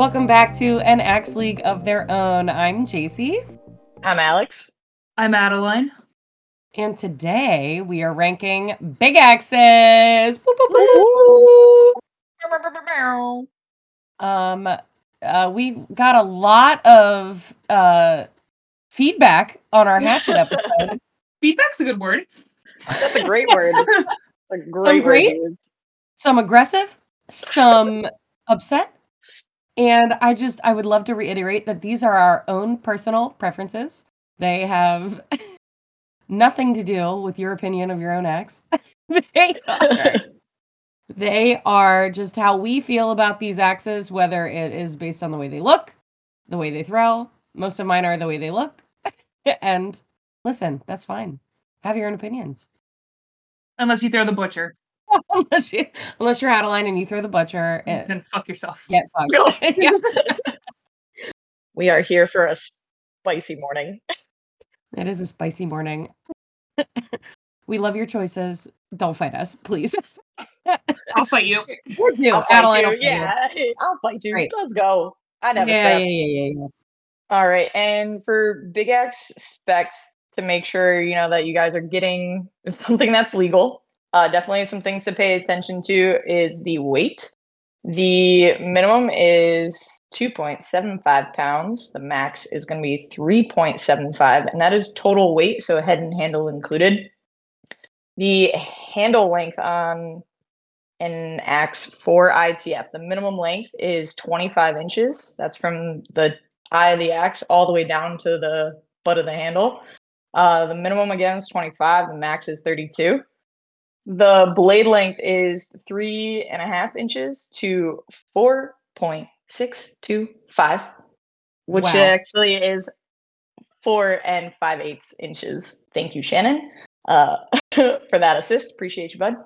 Welcome back to an Axe League of Their Own. I'm JC, I'm Alex. I'm Adeline. and today we are ranking big axes. Woo, woo, woo, woo. Um, uh, we got a lot of uh feedback on our hatchet episode. Feedback's a good word. That's a great word. A great word. great? to some aggressive, some upset. And I just, I would love to reiterate that these are our own personal preferences. They have nothing to do with your opinion of your own ex. they, are, they are just how we feel about these axes, whether it is based on the way they look, the way they throw. Most of mine are the way they look. and listen, that's fine. Have your own opinions. Unless you throw the butcher. Unless, you, unless you're Adeline and you throw the butcher. eh, Then fuck yourself. Get fucked. yeah. We are here for a spicy morning. It is a spicy morning. we love your choices. Don't fight us, please. I'll fight you. We're due. I'll fight Adeline you. will fight you. Yeah, I'll fight you. Great. Let's go. I never Yeah, yeah, yeah, yeah, yeah. All right, and for big X specs to make sure you know that you guys are getting something that's legal. Uh, definitely some things to pay attention to is the weight. The minimum is 2.75 pounds. The max is going to be 3.75, and that is total weight, so head and handle included. The handle length on an axe for ITF, the minimum length is 25 inches. That's from the eye of the axe all the way down to the butt of the handle. Uh, the minimum again is 25, the max is 32. The blade length is three and a half inches to 4.625, which Wow. actually is four and five eighths inches. Thank you, Shannon, uh, for that assist. Appreciate you, bud.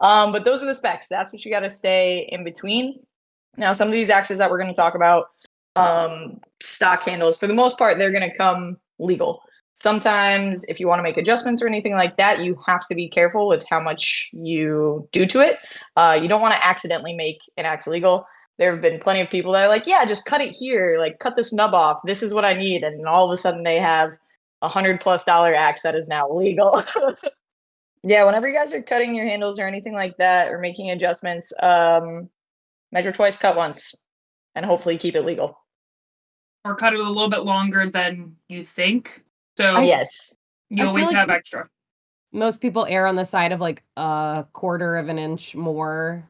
Um, but those are the specs. That's what you got to stay in between. Now, some of these axes that we're going to talk about, um, stock handles, for the most part, they're going to come legal. Sometimes, if you want to make adjustments or anything like that, you have to be careful with how much you do to it. Uh, you don't want to accidentally make an axe legal. There have been plenty of people that are like, yeah, just cut it here, like cut this nub off. This is what I need. And all of a sudden they have a hundred plus dollar axe that is now legal. yeah, whenever you guys are cutting your handles or anything like that or making adjustments, um, measure twice, cut once, and hopefully keep it legal. Or cut it a little bit longer than you think. So yes. you I always like have extra. Most people err on the side of like a quarter of an inch more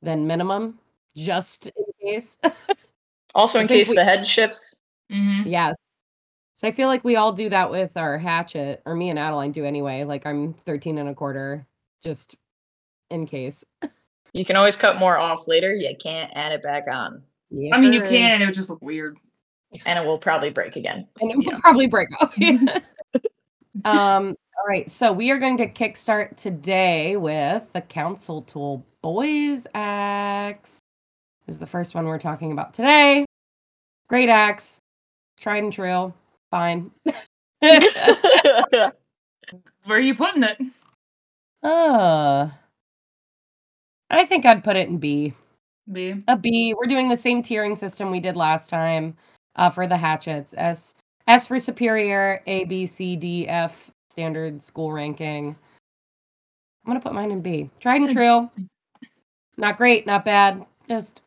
than minimum, just in case. Also, in case we- the head shifts. hmm yes. So I feel like we all do that with our hatchet, or me and Adeline do anyway. Like I'm 13 and a quarter, just in case. You can always cut more off later. You can't add it back on, I mean, you can. It would just look weird. and it will probably break again. and it will Yeah. probably break off. um, all right, so we are going to kickstart today with the council tool boys axe. Is the first one we're talking about today. Great axe, tried and true, fine. Where are you putting it? uh, I think I'd put it in B. B. A B. We're doing the same tiering system we did last time uh, for the hatchets. S S for superior, A, B, C, D, F, standard school ranking. I'm gonna put mine in B. Tried and true. Not great, not bad, just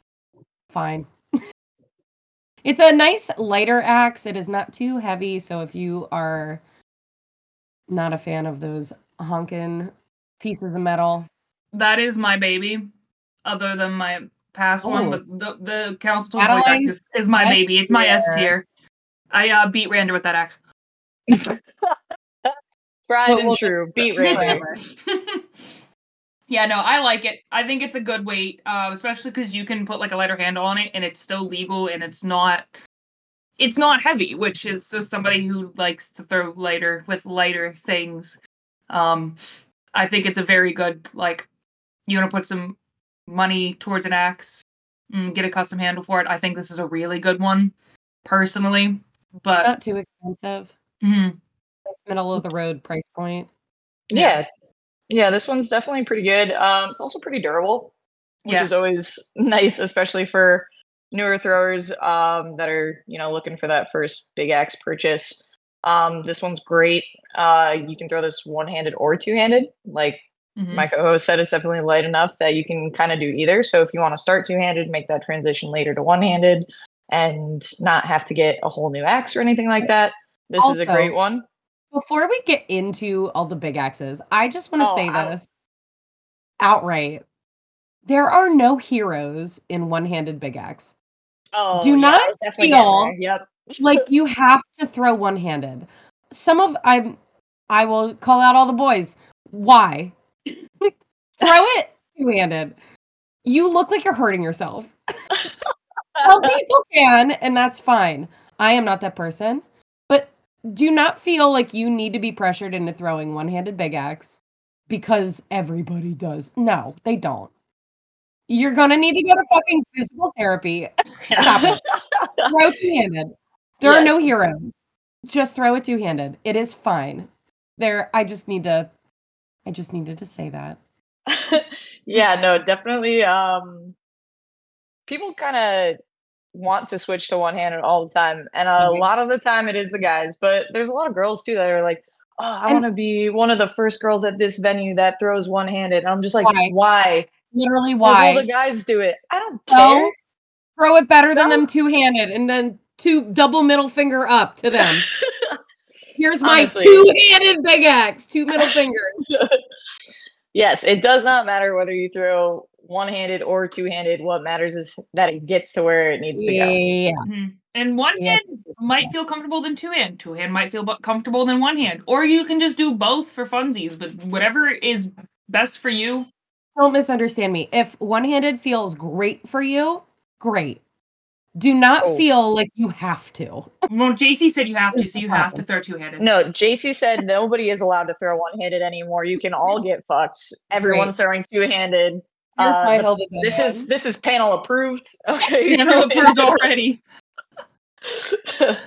fine. it's a nice lighter axe. It is not too heavy, so if you are not a fan of those honkin' pieces of metal, That is my baby. Other than my past one, Oh. but the the council tool boys axe is, is my S baby. It's my S tier. tier. I uh, beat Rander with that axe. Tried But and we'll true. Beat it Randy. forever. yeah, no, I like it. I think it's a good weight, uh, especially because you can put like a lighter handle on it, and it's still legal, and it's not, it's not heavy, which is so somebody who likes to throw lighter with lighter things. Um, I think it's a very good like. You want to put some money towards an axe, and get a custom handle for it. I think this is a really good one, personally. But Not too expensive. mhm. It's middle of the road price point. Yeah. Yeah, this one's definitely pretty good. Um, it's also pretty durable, which Yes. is always nice, especially for newer throwers um, that are you know looking for that first big axe purchase. Um, this one's great. Uh, you can throw this one-handed or two-handed. Like Mhm. my co-host said, it's definitely light enough that you can kind of do either. So if you want to start two-handed, make that transition later to one-handed, and not have to get a whole new axe or anything like that. This is a great one. Before we get into all the big axes, I just want to Oh, say I- this outright. There are no heroes in one-handed big axe. Oh, Do yeah, not was definitely getting feel- Yep. like you have to throw one-handed. Some of I I will call out all the boys. Why? Throw it two-handed. You look like you're hurting yourself. Some people can, and that's fine. I am not that person. But do not feel like you need to be pressured into throwing one-handed big axe because everybody does. No, they don't. You're gonna need to go to fucking physical therapy. Stop it. throw two-handed. There are no heroes. Just throw it two-handed. It is fine. There I just need to I just needed to say that. yeah, no, definitely. Um, people kind of want to switch to one handed all the time, and a Mhm. lot of the time it is the guys. But there's a lot of girls too that are like, "Oh, I want to be one of the first girls at this venue that throws one handed." And I'm just like, Why? "Why? Literally why? all the guys do it. I don't No. care." Throw it better than No. them two-handed and then two double middle finger up to them. Here's my two-handed big axe, two middle fingers. yes, it does not matter whether you throw one handed or two handed. What matters is that it gets to where it needs to go. Yeah. Mhm. And one Yes. hand might feel comfortable than two hand. Two hand might feel bu- comfortable than one hand. Or you can just do both for funsies. But whatever is best for you. Don't misunderstand me. If one-handed feels great for you, great. Do not Oh. feel like you have to. Well, JC said you have to, so you have to throw two handed. No, JC said nobody is allowed to throw one handed anymore. You can all get fucked. Everyone's throwing two handed. Uh, my but Hilda This is this is panel approved. Okay. Panel approved already.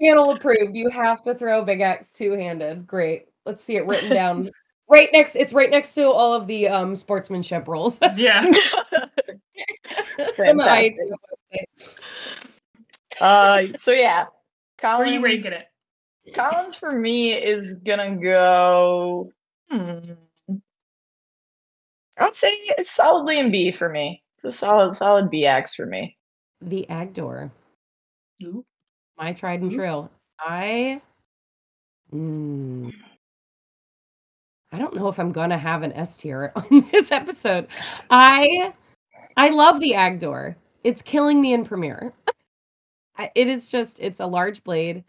panel approved. You have to throw big axe two-handed. Great. Let's see it written down. right next it's right next to all of the um sportsmanship rules. Yeah. It's fantastic. IATF. Uh, so yeah, Where are Collins, you ranking it? Collins for me is gonna go. Hmm, I'd say it's solidly in B for me. It's a solid, solid B B X for me. The Agdor. Ooh. My tried and true. I mm, I don't know if I'm gonna have an S tier on this episode. I I love the Agdor. It's killing me in Premiere. It is just it's a large blade,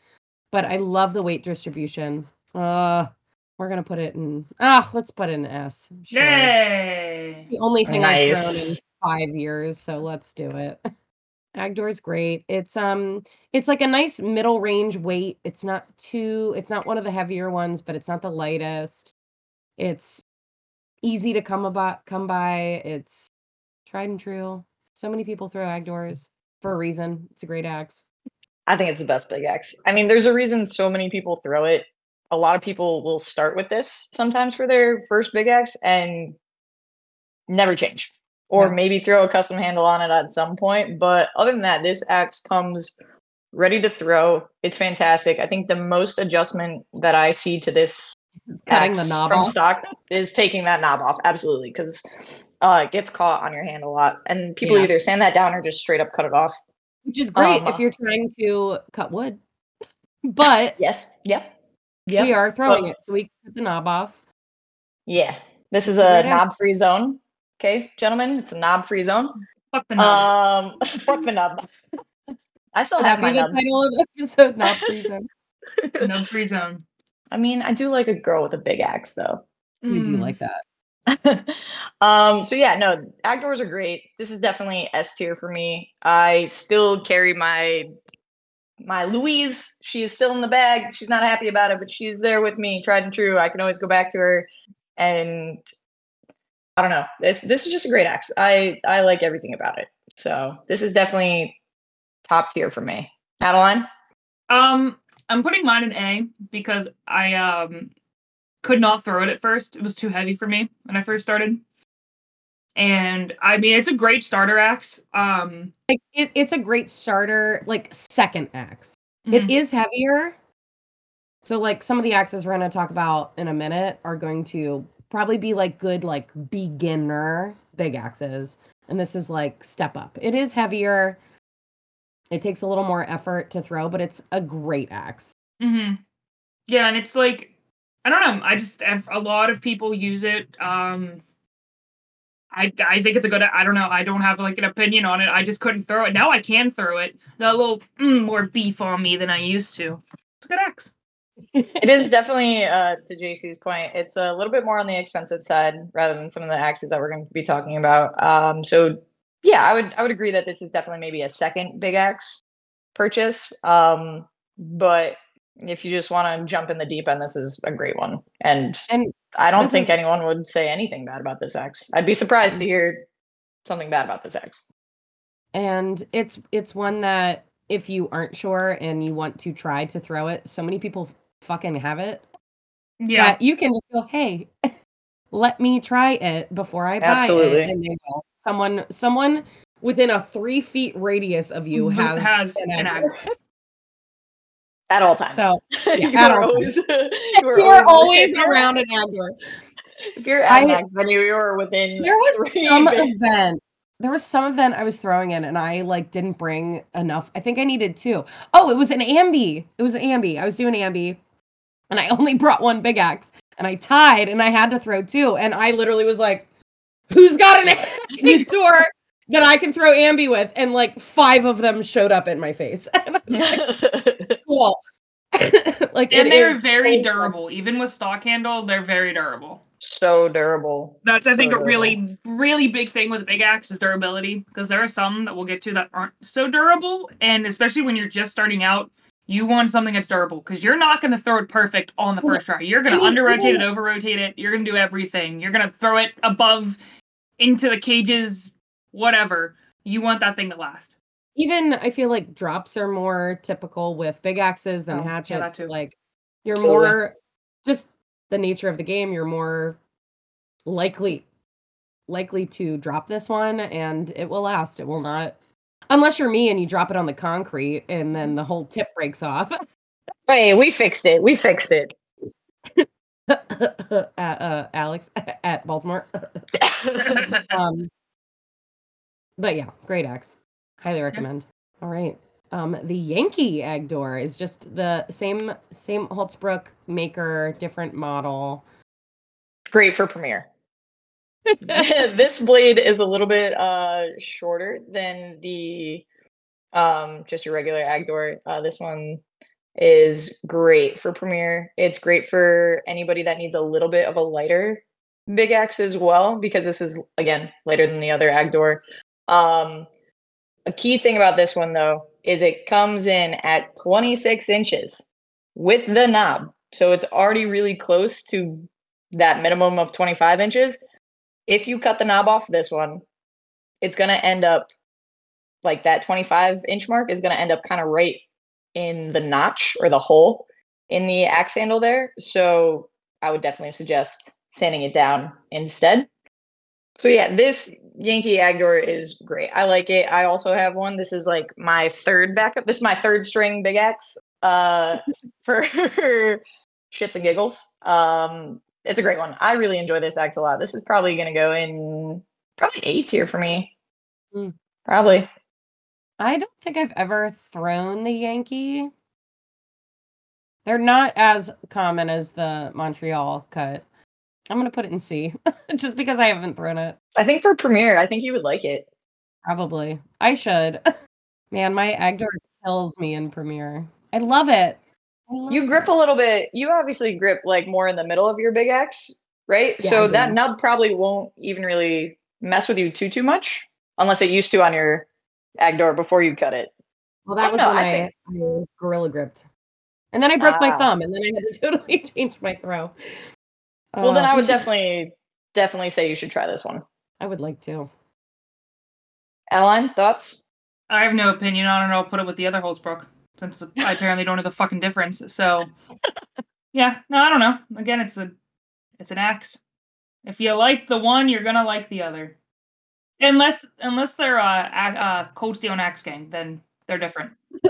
but I love the weight distribution. Uh we're gonna put it in ah, let's put it in S. Sure. Yay. The only thing I've thrown in five years, so let's do it. Agdor's great. It's um it's like a nice middle range weight. It's not too it's not one of the heavier ones, but it's not the lightest. It's easy to come about come by. It's tried and true. So many people throw Agdors for a reason. It's a great axe. I think it's the best big axe. I mean, there's a reason so many people throw it. A lot of people will start with this sometimes for their first big axe and never change. Or Yeah. maybe throw a custom handle on it at some point. But other than that, this axe comes ready to throw. It's fantastic. I think the most adjustment that I see to this cutting the axe knob from off. stock is taking that knob off. Absolutely. Because uh, it gets caught on your hand a lot. And people Yeah. either sand that down or just straight up cut it off. Which is great Um, if you're trying to cut wood. But Yes. Yep. Yep. we are throwing Well- it, so we can cut the knob off. Yeah. This is a axe. knob free zone. Okay, gentlemen, it's a knob free zone. Fuck the knob. Um, fuck the knob. I still Would have that my be the knob. title of the episode? Knob free zone. no free zone. I mean, I do like a girl with a big axe, though. We do Mm. like that. um, so yeah, no, Agdors are great. This is definitely S tier for me. I still carry my my Louise. She is still in the bag. She's not happy about it, but she's there with me, tried and true. I can always go back to her, and I don't know. This this is just a great axe. I I like everything about it. So this is definitely top tier for me. Adeline. Um, I'm putting mine in A because I um could not throw it at first. It was too heavy for me when I first started. And I mean, it's a great starter axe. Um, Like it, it's a great starter, like second axe. It is heavier. So like some of the axes we're gonna talk about in a minute are going to probably be like good like beginner big axes. And this is like step up. It is heavier. It takes a little more effort to throw, but it's a great axe. hmm Yeah, and it's like I don't know. I just a lot of people use it. Um, I I think it's a good. I don't know. I don't have like an opinion on it. I just couldn't throw it. Now I can throw it. Got a little mm, more beef on me than I used to. It's a good axe. It is definitely, uh, to JC's point, it's a little bit more on the expensive side rather than some of the axes that we're going to be talking about. Um, so yeah, I would I would agree that this is definitely maybe a second big axe purchase. Um, but if you just want to jump in the deep end, this is a great one. And And I don't think is- anyone would say anything bad about this axe. I'd be surprised to mm. hear something bad about this axe. and it's it's one that if you aren't sure and you want to try to throw it, so many people fucking have it Yeah. you can just go, hey, let me try it before I buy Absolutely. it. And they will. Someone, someone within a three feet radius of you has, has an an axe. axe. At all times. So, you at are all always, you You are always you're- around an Agdor. If you're at axe venue, you're within. There was some event. There was some event I was throwing in, and I like didn't bring enough. I think I needed two. Oh, it was an ambi. It was an ambi. I was doing ambi, and I only brought one big axe, and I tied, and I had to throw two, and I literally was like, "Who's got an ambi tour that I can throw ambi with?" And like five of them showed up in my face. And like, cool. like and they're very so fun. durable. Even with stock handle, they're very durable. so durable. That's I think So a really really big thing with big axe is durability because there are some that we'll get to that aren't so durable, and especially when you're just starting out, you want something that's durable because you're not going to throw it perfect on the first try. You're going to under rotate it, over rotate it. You're going to do everything. You're going to throw it above into the cages, whatever. You want that thing to last. Even I feel like drops are more typical with big axes than Oh, hatchets. too. Like you're Absolutely. more just the nature of the game, you're more likely likely to drop this one and it will last. It will not unless you're me and you drop it on the concrete and then the whole tip breaks off. Hey, we fixed it. We fixed it. uh, uh, Alex at Baltimore. um, but yeah, great axe. Highly recommend. All right. Um, the Yankee Agdor is just the same same Hults Bruk maker, different model. Great for Premiere. this blade is a little bit uh shorter than the um just your regular Agdor. Uh, this one is great for Premiere. It's great for anybody that needs a little bit of a lighter big axe as well because this is again lighter than the other Agdor. Um, a key thing about this one though is it comes in at 26 inches with the knob, so it's already really close to that minimum of 25 inches. If you cut the knob off this one, it's going to end up like that 25 inch mark is going to end up kind of right in the notch or the hole in the axe handle there. So I would definitely suggest sanding it down instead. So yeah, this Yankee Agdor is great. I like it. I also have one. This is like my third backup. This is my third string big axe uh for shits and giggles. Um it's a great one. I really enjoy this axe a lot. This is probably going to go in probably A tier for me. Hmm. Probably. I don't think I've ever thrown the Yankee. They're not as common as the Montreal cut. I'm gonna put it in C, just because I haven't thrown it. I think for Premiere, I think you would like it. Probably. I should. Man, my Agdor kills me in Premiere. I love it. I love You grip it. a little bit. You obviously grip like more in the middle of your big X, right? Yeah, so that nub probably won't even really mess with you too too much, unless it used to on your Agdor before you cut it. Well, I that was don't when know, I, I I gorilla gripped. And then I broke my Ah. thumb, and then I had to totally change my throw. Well, then Uh, I we would should- definitely definitely say you should try this one. I would like to. Adeline, thoughts? I have no opinion on it. I'll put it with the other Hults Bruk since I apparently don't know the fucking difference. So, yeah, no, I don't know. Again, it's a it's an axe. If you like the one, you're gonna like the other. Unless unless they're uh, a- uh Cold Steel and Axe Gang, then they're different.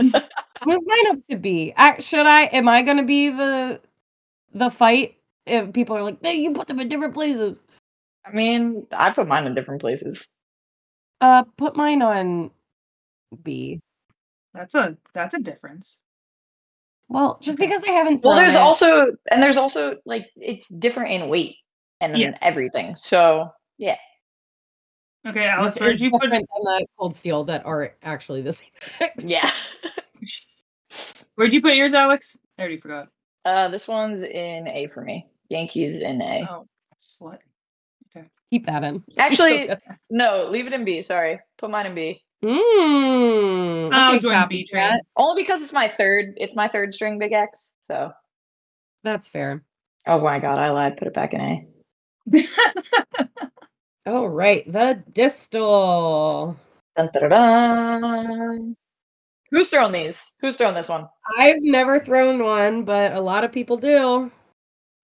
Who's mine up to be? Ac- Should I? Am I going to be the the fight if people are like, "Hey, you put them in different places"? I mean, I put mine in different places. Uh, put mine on B. That's a that's a difference. Well, just because I haven't. Well, there's it- also and there's also like it's different in weight and Yeah. everything. So yeah, Okay, Alex, This where'd you put different than the cold steel that are actually the same. yeah. where'd you put yours, Alex? I already forgot. Uh, this one's in A for me. Yankees in A. Oh, slut. Okay. Keep that in. Actually, no, leave it in B. Sorry, put mine in B. Mm, I'll okay, join B train. Only because it's my third. It's my third string Big X. So. That's fair. Oh my god, I lied. Put it back in A. All right, the distal. Dun, dun, dun, dun. Who's thrown these? Who's thrown this one? I've never thrown one, but a lot of people do.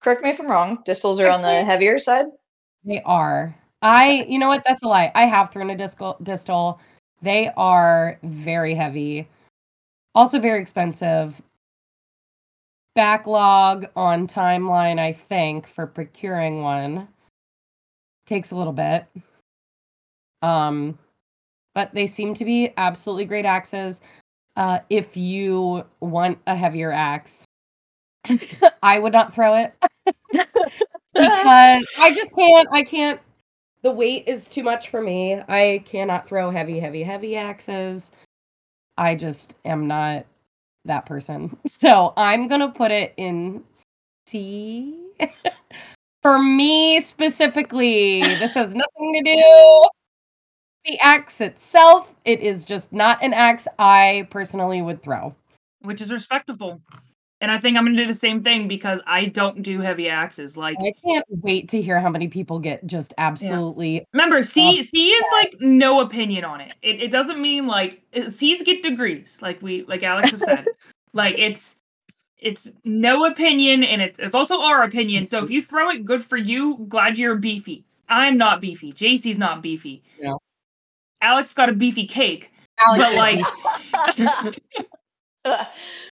Correct me if I'm wrong. Distals are on the heavier side. They are. I, you know what? That's a lie. I have thrown a discal, distal. They are very heavy, also very expensive. Backlog on timeline, I think, for procuring one takes a little bit. Um, but they seem to be absolutely great axes. Uh, if you want a heavier axe, I would not throw it because I just can't. I can't. The weight is too much for me. I cannot throw heavy, heavy, heavy axes. I just am not that person. So I'm gonna put it in C. for me specifically, this has nothing to do. The axe itself, it is just not an axe I personally would throw. which is respectable. And I think I'm gonna do the same thing because I don't do heavy axes. Like, I can't wait to hear how many people get just absolutely remember, C C is like no opinion on it. It it doesn't mean like it- C's get degrees, like we like Alex has said. like it's it's no opinion, and it's it's also our opinion. So if you throw it, good for you. Glad you're beefy. I'm not beefy. JC's not beefy. No. Alex got a beefy cake, Alex but like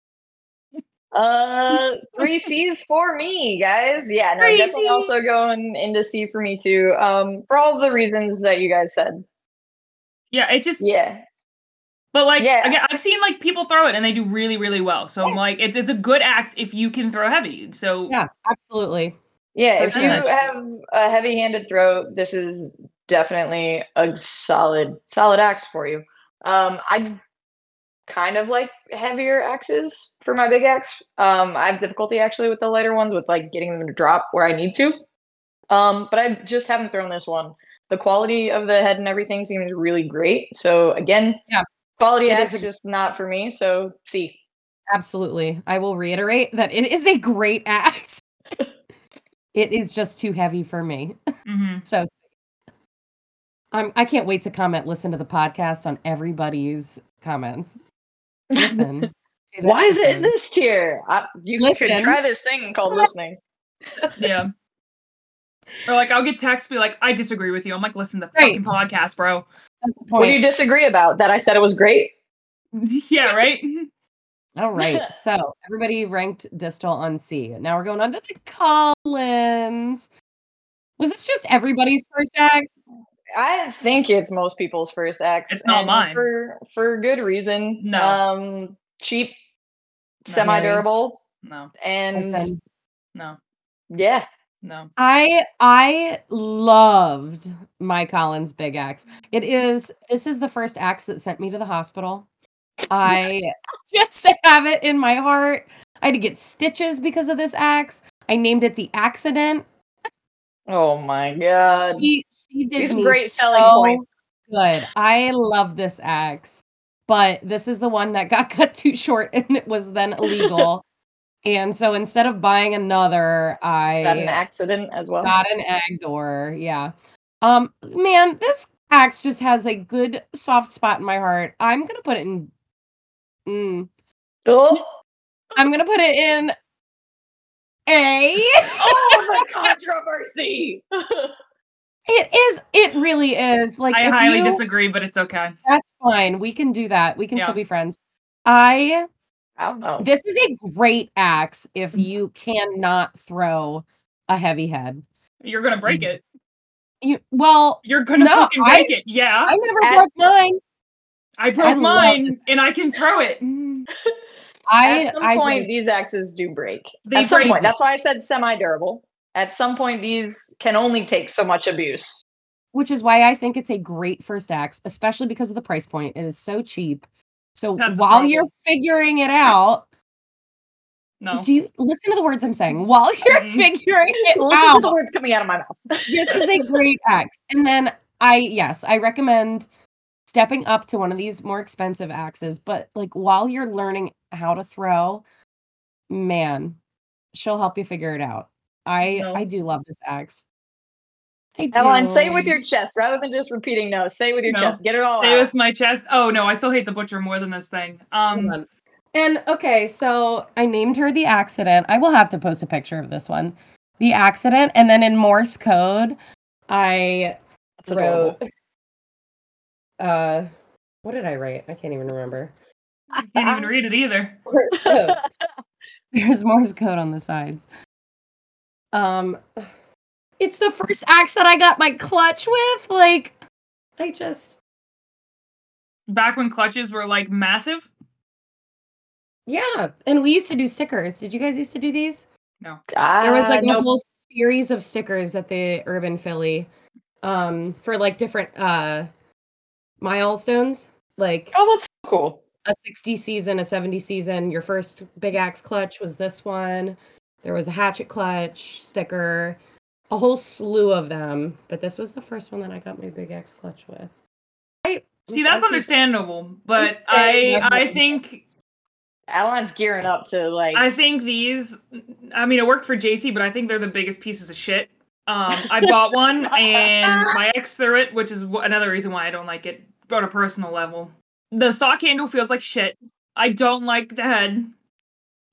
uh, three C's for me, guys. Yeah, no, Three definitely Cs. also going into C for me too. Um, for all the reasons that you guys said. yeah, it just Yeah, But like Yeah. again, I've seen like people throw it and they do really, really well. So I'm like, it's it's a good axe if you can throw heavy. So Yeah, absolutely. yeah. For If sure. you have a heavy-handed throw, this is definitely a solid, solid axe for you. Um, I kind of like heavier axes for my big axe. Um, I have difficulty actually with the lighter ones with like getting them to drop where I need to. Um, but I just haven't thrown this one. The quality of the head and everything seems really great. So again, Yeah. quality It axe is a- just not for me. So see, Absolutely. I will reiterate that it is a great axe. it is just too heavy for me. mhm. So I'm I can't wait to comment, listen to the podcast on everybody's comments. Listen. Why is it in this tier? I, you could Listen. try this thing called listening. yeah. Or like I'll get texts be like, I disagree with you. I'm like, listen to the Right. fucking podcast, bro. What do you disagree about? That I said it was great. yeah, right? All right. So everybody ranked distal on C. Now we're going on to the Collins. Was this just everybody's first axe? I think it's most people's first axe. It's not mine. for for good reason. No. um, cheap, No. semi-durable, No, and no, yeah, no. I I loved my Collins big axe. It is this is the first axe that sent me to the hospital. I just have it in my heart. I had to get stitches because of this axe. I named it the accident. Oh my god, She, she did these great selling so points. Good. I love this axe, but this is the one that got cut too short and it was then illegal. and so instead of buying another, I Got an accident as well. got an Agdor. Yeah. Um, man, this axe just has a good soft spot in my heart. I'm gonna put it in. Mm, Oh, I'm gonna put it in A. oh the controversy! It is. It really is. Like I if highly you- disagree, but it's okay. That's fine. We can do that. We can Yeah. still be friends. I I don't know. this is a great axe if Mm-hmm. you cannot throw a heavy head. You're gonna break Mm. it. You well, You're gonna No, fucking I- break it. Yeah. I never broke mine. I broke love mine this. and I can throw it. I At some I point, just- these axes do break. They At some break. point, that's why I said semi-durable. At some point, these can only take so much abuse. which is why I think it's a great first axe, especially because of the price point. It is so cheap. So That's while you're figuring it out, No. do you listen to the words I'm saying? While you're Mhm. figuring it Listen out, Listen to the words coming out of my mouth. this is a great axe. And then I yes, I recommend stepping up to one of these more expensive axes, but like while you're learning how to throw, man, she'll help you figure it out. I No. I do love this axe. I Ellen, do. say it with your chest rather than just repeating no. Say it with your No. chest. Get it all say out. with my chest. Oh no, I still hate the butcher more than this thing. Um. And okay, so I named her the accident. I will have to post a picture of this one. The accident, and then in Morse code, I That's adorable. wrote uh what did I write? I can't even remember. I can't even read it either. There's Morse code on the sides. Um it's the first axe that I got my clutch with. Like I just Back when clutches were like massive. yeah. And we used to do stickers. Did you guys used to do these? No. there was like Ah, a whole series of stickers at the urban philly um for like different uh milestones like Oh, that's so cool. a 60 season a 70 season your first big axe clutch was this one there was a hatchet clutch sticker a whole slew of them but this was the first one that i got my big axe clutch with I, See, that's think- understandable, but I I think Adeline's gearing up to like. I think these. I mean, it worked for JC, but I think they're the biggest pieces of shit. Um, I bought one and my ex threw it, which is another reason why I don't like it on a personal level. The stock handle feels like shit. I don't like the head.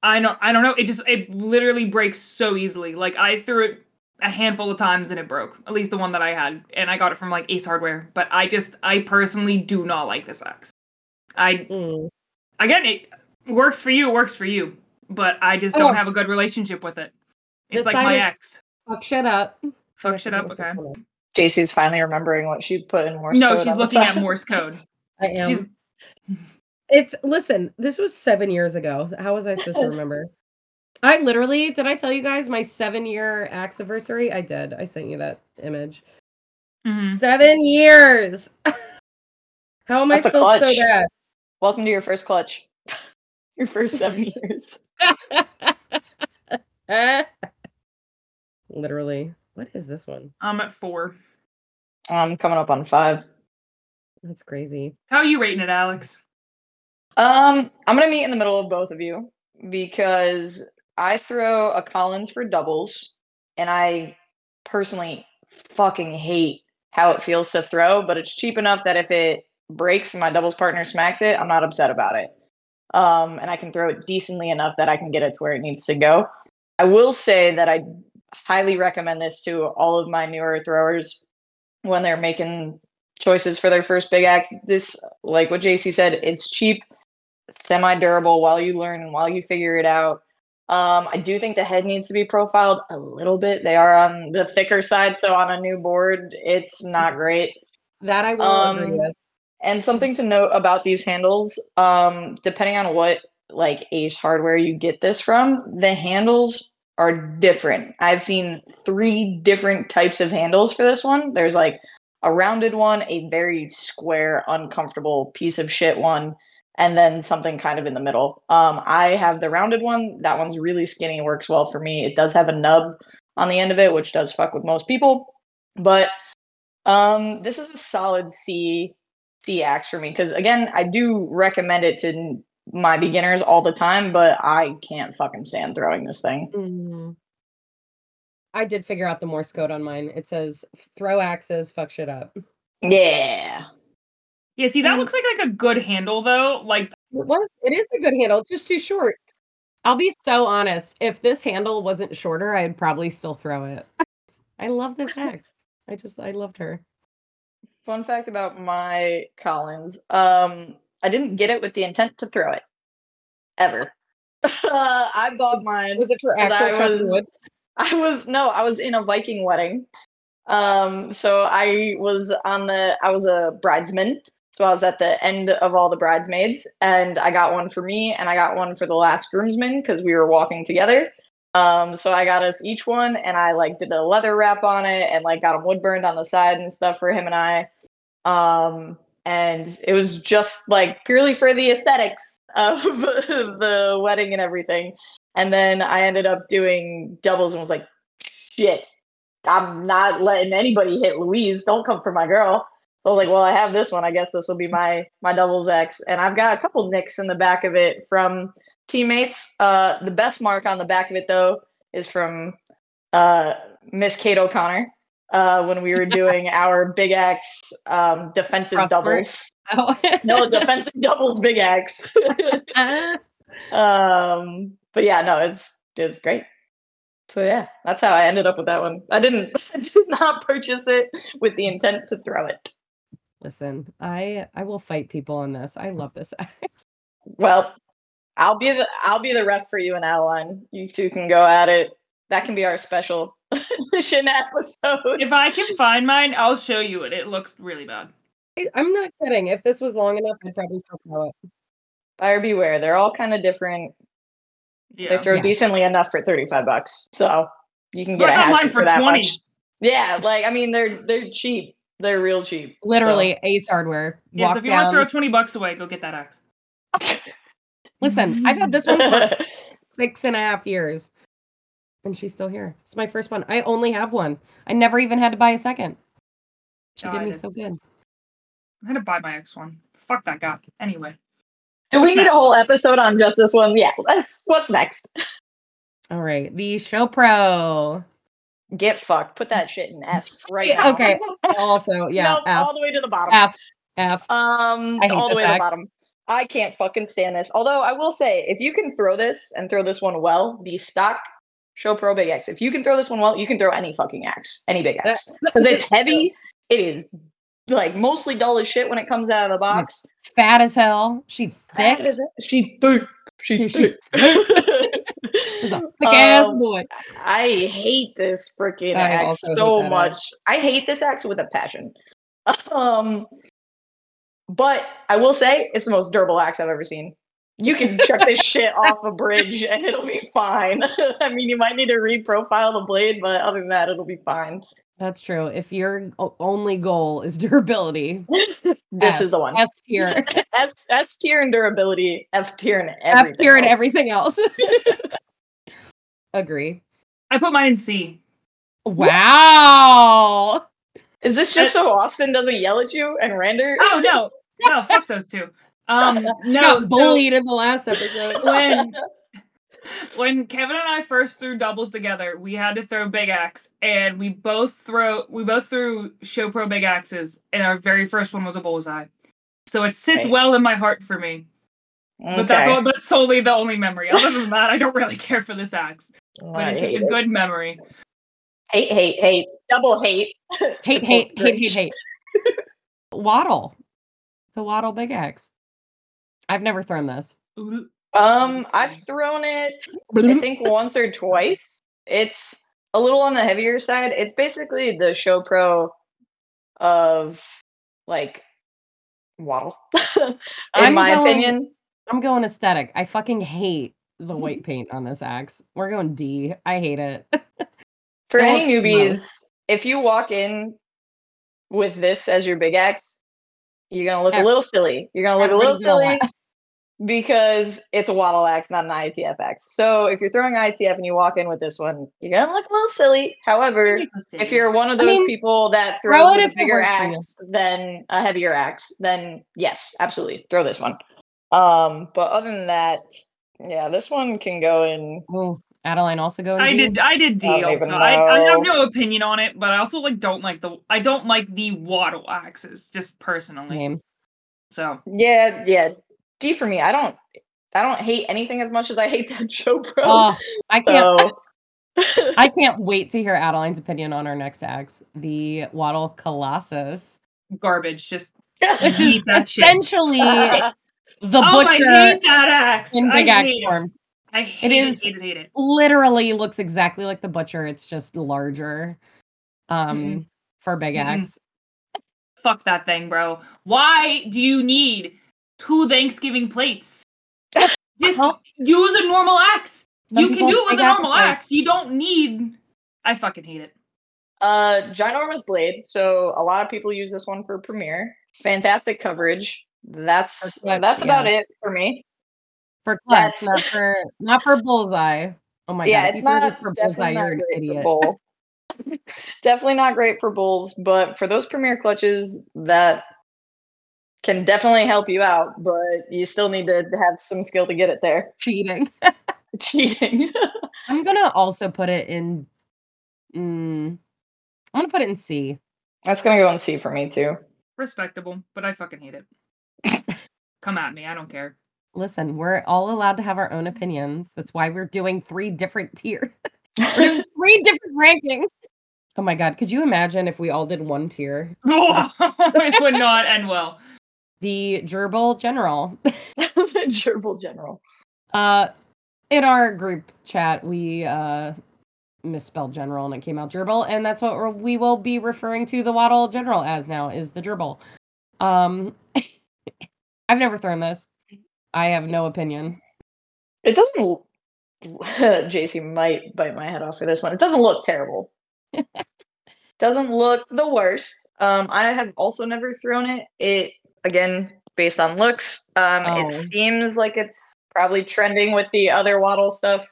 I don't. I don't know. It just it literally breaks so easily. Like I threw it a handful of times and it broke. At least the one that I had, and I got it from like Ace Hardware. But I just I personally do not like this axe. I Mm. again it works for you, it works for you. But I just Oh. don't have a good relationship with it. This It's like my ex. fuck shit up Fuck shit up. Okay. One up. JC's finally remembering what she put in Morse No, code she's looking at. Morse code. i am She's It's listen, this was seven years ago. How was I supposed to remember? I literally did I tell you guys my seven year anniversary? I did. I sent you that image. Mhm. Seven years. How am That's I a supposed to clutch. so bad? Welcome to your first clutch. your first seven years. literally. What is this one? I'm at four. I'm coming up on five. That's crazy. How are you rating it, Alex? Um, I'm gonna meet in the middle of both of you because I throw a Collins for doubles, and I personally fucking hate how it feels to throw, but it's cheap enough that if it breaks and my doubles partner smacks it, I'm not upset about it. Um, and I can throw it decently enough that I can get it to where it needs to go. I will say that I highly recommend this to all of my newer throwers when they're making choices for their first big axe. This, like what JC said, it's cheap, semi durable while you learn and while you figure it out. Um, I do think the head needs to be profiled a little bit. They are on the thicker side, so on a new board, it's not great. That I will agree Um, with. And something to note about these handles, um, depending on what like Ace hardware you get this from, the handles are different. I've seen three different types of handles for this one. There's like a rounded one, a very square, uncomfortable piece of shit one, and then something kind of in the middle. Um, I have the rounded one. That one's really skinny, works well for me. It does have a nub on the end of it, which does fuck with most people. But um, this is a solid C C axe for me because again, I do recommend it to my beginners all the time, but I can't fucking stand throwing this thing. Mhm. I did figure out the Morse code on mine. It says throw axes, fuck shit up. Yeah. Yeah, see, that Um, looks like like a good handle though. Like It was it is a good handle. It's just too short. I'll be so honest. If this handle wasn't shorter, I'd probably still throw it. I love this axe. I just I loved her. Fun fact about my Collins. Um, I didn't get it with the intent to throw it. Ever. uh, I bought mine. Was it for actual I was-? I was no, I was in a Viking wedding. Um, so I was on the I was a bridesman. So I was at the end of all the bridesmaids and I got one for me and I got one for the last groomsman because we were walking together. Um, so I got us each one and I like did a leather wrap on it and like got them wood burned on the side and stuff for him and I. Um, and it was just like purely for the aesthetics of the wedding and everything. And then I ended up doing doubles and was like, shit, I'm not letting anybody hit Louise. Don't come for my girl. I was like, well, I have this one. I guess this will be my my doubles X. And I've got a couple nicks in the back of it from teammates. Uh, the best mark on the back of it though is from uh, Miss Kate O'Connor. Uh, when we were doing our big X um, defensive Crossword? doubles. Oh. No, defensive doubles big X. Ah. um but yeah no it's it's great so yeah that's how i ended up with that one i didn't i did not purchase it with the intent to throw it Listen, I I will fight people on this. I love this axe. well i'll be the i'll be the ref for you and adeline you two can go at it that can be our special edition episode If I can find mine, I'll show you it. It looks really bad. I- I'm not kidding. If this was long enough, I'd probably still throw it. buyer beware they're all kind of different Yeah. they throw Yeah. decently enough for 35 bucks so you can get a I got mine hatchet for for that 20. much yeah like i mean they're they're cheap they're real cheap so- Literally, Ace Hardware. Yeah, so if you want to throw 20 bucks away, go get that axe. Listen, I've had this one for six and a half years, and she's still here. It's my first one. I only have one. I never even had to buy a second. She No, did I me did. so good. I had to buy my X one. Fuck that guy. Anyway. Do we What's need a whole episode on just this one? Yeah. Let's, what's next? All right, the Show Pro. Get fucked. Put that shit in F right Yeah, now. okay. Also, yeah, Nope, F, all the way to the bottom. F, F. Um, I hate all the this way to the bottom. I can't fucking stand this. Although I will say, if you can throw this and throw this one well, the stock Show Pro Big X. If you can throw this one well, you can throw any fucking axe, any big X, because it's heavy. It is like mostly dull as shit when it comes out of the box. Fat as hell. She thick. Fat as it- She thick. She thick. She's a thick ass Um, boy. I hate this freaking axe so much. axe. I hate this axe with a passion. Um, but I will say it's the most durable axe I've ever seen. You can chuck this shit off a bridge and it'll be fine. I mean, you might need to reprofile the blade, but other than that, it'll be fine. That's true. If your only goal is durability, This is the one. S tier. S S tier in durability, F tier in F tier and everything else. Agree. I put mine in C. Wow. Is this just so Austin doesn't yell at you and render? Oh no. No, fuck those two. Um She no got so bullied in the last episode. when when Kevin and I first threw doubles together, we had to throw big axe, and we both throw we both threw show pro big axes, and our very first one was a bullseye. So it sits Right. well in my heart for me. But that's Okay. all that's solely the only memory. Other than that, I don't really care for this axe. But I it's just a it. good memory. hate, hate, hate, double hate. hate, The hate, hate, hate, hate. WATL. The WATL Big X. I've never thrown this. Um, I've thrown it, I think once or twice. It's a little on the heavier side. It's basically the show pro of like WATL, in I'm my going- opinion. I'm going aesthetic. I fucking hate the Mm-hmm. white paint on this axe. We're going D. I hate it. For It any looks newbies, if you walk in with this as your big X, you're gonna look a little silly. You're gonna look a little silly because it's a WATL axe, not an ITF axe. So if you're throwing ITF and you walk in with this one, you're gonna look a little silly. However, if you're one of I those mean, people that throw throws a bigger works for you. axe than a heavier axe, then yes, absolutely throw this one. Um, but other than that, yeah, this one can go in. Oh, Adeline also going I D? did I did D I don't also. I, I have no opinion on it, but I also like don't like the I don't like the WATL axes, just personally. Same. So Yeah, yeah, D for me. I don't, I don't hate anything as much as I hate that show pro. Oh, I can't. so I can't wait to hear Adeline's opinion on our next axe, the WATL Colossus, Garbage. Just which is Eat that shit. essentially the oh, I butcher hate that axe. in I big axe hate it. form. I hate it. is- Hate it. Hate it. Literally looks exactly like the butcher. It's just larger. Um, Mm-mm. for big axe. Fuck that thing, bro. Why do you need two Thanksgiving plates? Just Well, use a normal axe. some you can do it with a normal axe. You don't need. I fucking hate it. Uh, ginormous blade. So a lot of people use this one for premier. Fantastic coverage. That's For clips, that's about yeah. it for me. For clutch, That's- not for not for bullseye. Oh my yeah, god! if it's not this for bullseye. definitely You're an idiot. bull. definitely not great for bulls, but for those premier clutches, that can definitely help you out. But you still need to have some skill to get it there. Cheating. Cheating. I'm gonna also put it in. Mm, I'm gonna put it in C. That's gonna go in C for me too. Respectable, but I fucking hate it. Come at me. I don't care. Listen, we're all allowed to have our own opinions. That's why we're doing three different tiers. We're doing three different rankings. Oh my god! Could you imagine if we all did one tier? it would not end well. The gerbil general. The gerbil general. Uh, in our group chat, we uh misspelled general and it came out gerbil, and that's what we're- we will be referring to the WATL general as now is the gerbil. Um, I've never thrown this. I have no opinion. It doesn't. l- JC might bite my head off for this one. It doesn't look terrible. doesn't look the worst. Um, I have also never thrown it. It again based on looks. Um, Oh. it seems like it's probably trending with the other WATL stuff,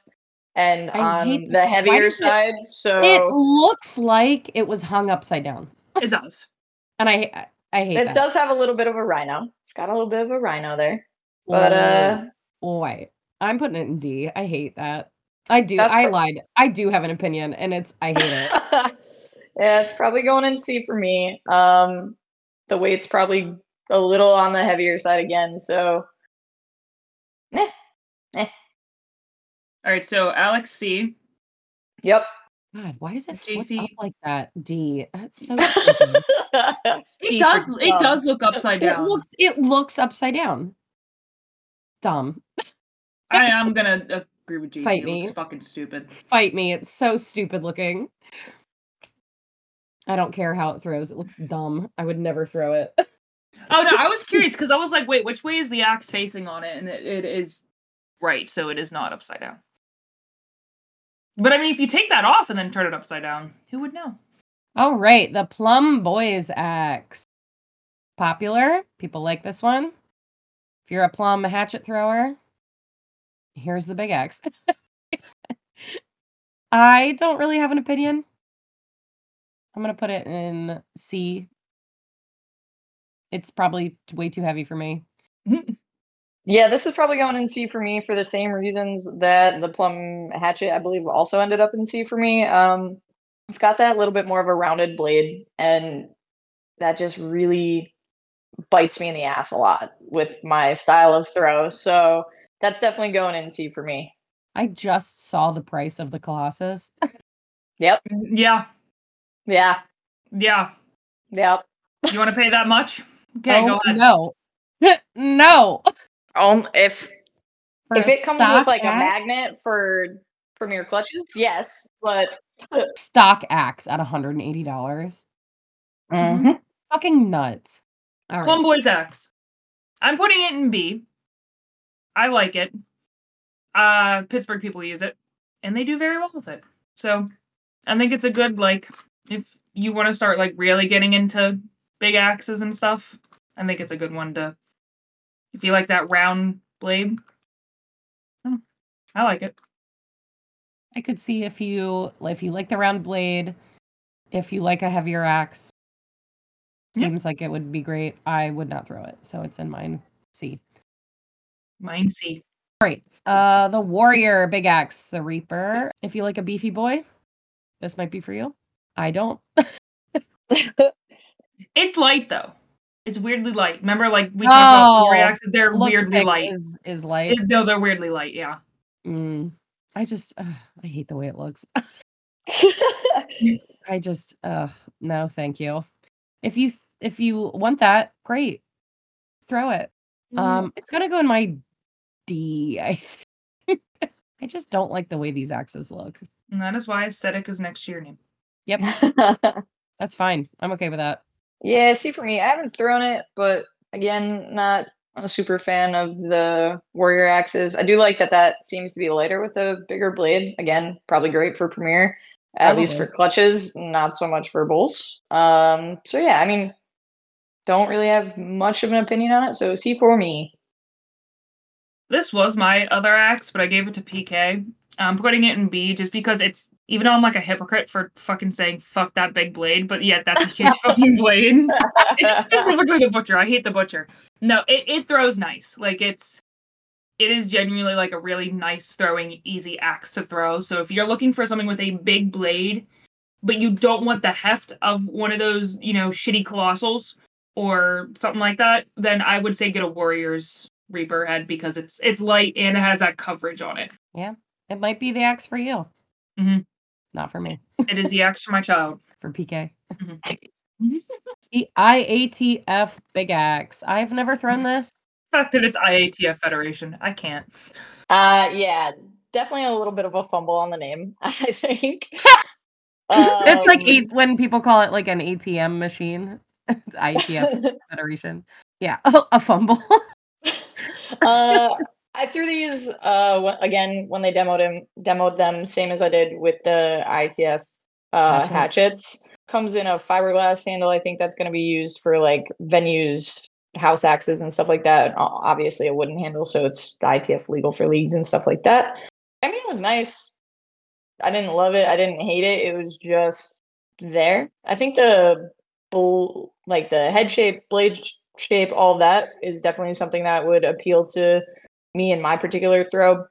and I on that. the Why heavier does it- side. So It looks like it was hung upside down, It does. and I I- I hate it that. does have a little bit of a rhino. It's got a little bit of a rhino there, but uh, wait, I'm putting it in D. I hate that. I do. I pro- lied. I do have an opinion, and it's I hate it. yeah, it's probably going in C for me. Um, the weight's probably a little on the heavier side again, so eh. Eh. All right, so Alex C. yep. God, why does it flip up JC. like that? D. That's so. It D does. It does look upside down. it down. looks it looks upside down. Dumb. I am gonna agree with you. Fight it me. looks fucking stupid. Fight me. It's so stupid looking. I don't care how it throws. It looks dumb. I would never throw it. Oh no, I was curious because I was like, wait, which way is the axe facing on it? And it, it is right, so it is not upside down. But I mean, if you take that off and then turn it upside down, who would know? All right, the Plumb Boys axe. Popular. People like this one. If you're a Plumb hatchet thrower, here's the big axe. I don't really have an opinion. I'm going to put it in C. It's probably way too heavy for me. Yeah, this is probably going in C for me for the same reasons that the Plumb hatchet, I believe, also ended up in C for me. Um, it's got that little bit more of a rounded blade, and that just really bites me in the ass a lot with my style of throw. So that's definitely going in C for me. I just saw the price of the Colossus. Yep. Yeah, Yeah. yeah. Yep. You want to pay that much? Okay, oh, go ahead. No. no. Um, if For if it comes with stock like a magnet for premier clutches, yes, but stock axe at $180. Mhm. Fucking nuts. Right. Plumb Boys axe. I'm putting it in B. I like it. Uh, Pittsburgh people use it, and they do very well with it. So, I think it's a good like if you want to start like really getting into big axes and stuff. I think it's a good one to if you like that round blade. Oh, I like it. I could see if you if you like the round blade, if you like a heavier axe. Seems like it would be great. I would not throw it, so it's in mine. C. Mine C. All right. Uh the warrior big axe, the reaper. If you like a beefy boy, this might be for you. I don't. It's light though. It's weirdly light. Remember, like we talked about Oh, warrior axes. They're weirdly light. is is light. It- no, they're weirdly light. Yeah. Mm. I just ugh, I hate the way it looks. I just uh no, thank you. If you if you want that, great. Throw it. Um it's going to go in my D. I think. I just don't like the way these axes look. And that is why aesthetic is next to your name. Yep. That's fine. I'm okay with that. yeah, see, for me, I haven't thrown it, but again, not a super fan of the warrior axes. I do like that that seems to be lighter with a bigger blade. Again, probably great for premier, at least for clutches, not so much for bowls. Um, so yeah, I mean, don't really have much of an opinion on it. So C for me. This was my other axe, but I gave it to PK. I'm putting it in B just because it's even though I'm like a hypocrite for fucking saying fuck that big blade, but yeah, that's a huge fucking blade. it's specifically the butcher. I hate the butcher. No, it, it throws nice. Like it's it is genuinely like a really nice throwing easy axe to throw. So if you're looking for something with a big blade, but you don't want the heft of one of those, you know, shitty colossals or something like that, then I would say get a warrior's reaper head because it's it's light and it has that coverage on it. Yeah, it might be the axe for you. Mm-hmm. Not for me. It is the axe for my child. For PK. Mhm. The IATF big axe. I've never thrown this. Fact that it's IATF Federation. I can't. Uh, yeah, definitely a little bit of a fumble on the name, I think. it's like Um, eight when people call it like an ATM machine. It's IATF Federation. Yeah, a fumble. uh, I threw these uh again when they demoed him, demoed them, same as I did with the ITF uh, Hatchet. hatchets. Comes in a fiberglass handle. I think that's going to be used for like venues, house axes, and stuff like that. Obviously, a wooden handle, so it's ITF legal for leagues and stuff like that. I mean, it was nice. I didn't love it. I didn't hate it. It was just there. I think the bull, like the head shape, blade shape, all that is definitely something that would appeal to me and my particular throw.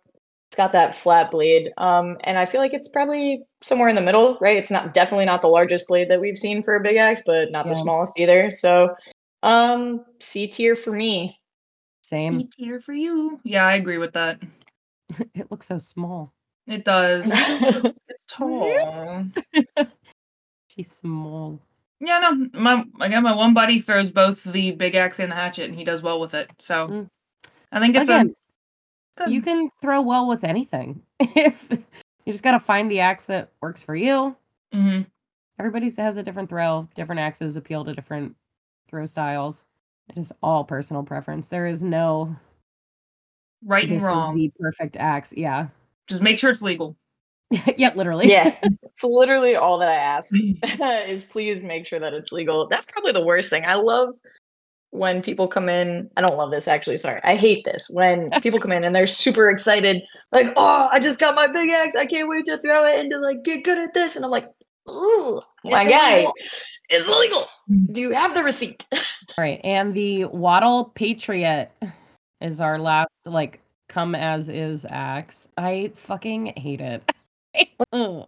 It's got that flat blade, um, and I feel like it's probably somewhere in the middle, right? It's not definitely not the largest blade that we've seen for a big axe, but not the smallest either. So, um, C tier for me. Same. C tier for you. Yeah, I agree with that. It looks so small. It does. it's tall. She's small. Yeah, no. My again, my one buddy throws both the big axe and the hatchet, and he does well with it. So Mm. I think it's Again, a you can throw well with anything. if you just gotta find the axe that works for you. Mhm. Everybody has a different throw. Different axes appeal to different throw styles. It is all personal preference. There is no right and this wrong. is the perfect axe. Yeah. Just make sure it's legal. yeah, literally. yeah, it's literally all that I ask is please make sure that it's legal. That's probably the worst thing. I love when people come in. I don't love this actually. Sorry, I hate this when people come in and they're super excited, like, "Oh, I just got my big axe! I can't wait to throw it and to like get good at this." And I'm like, "Ooh, my It's guy, illegal. it's illegal. Mm. Do you have the receipt?" All right. And the WATL Patriot is our last like come as is axe. I fucking hate it.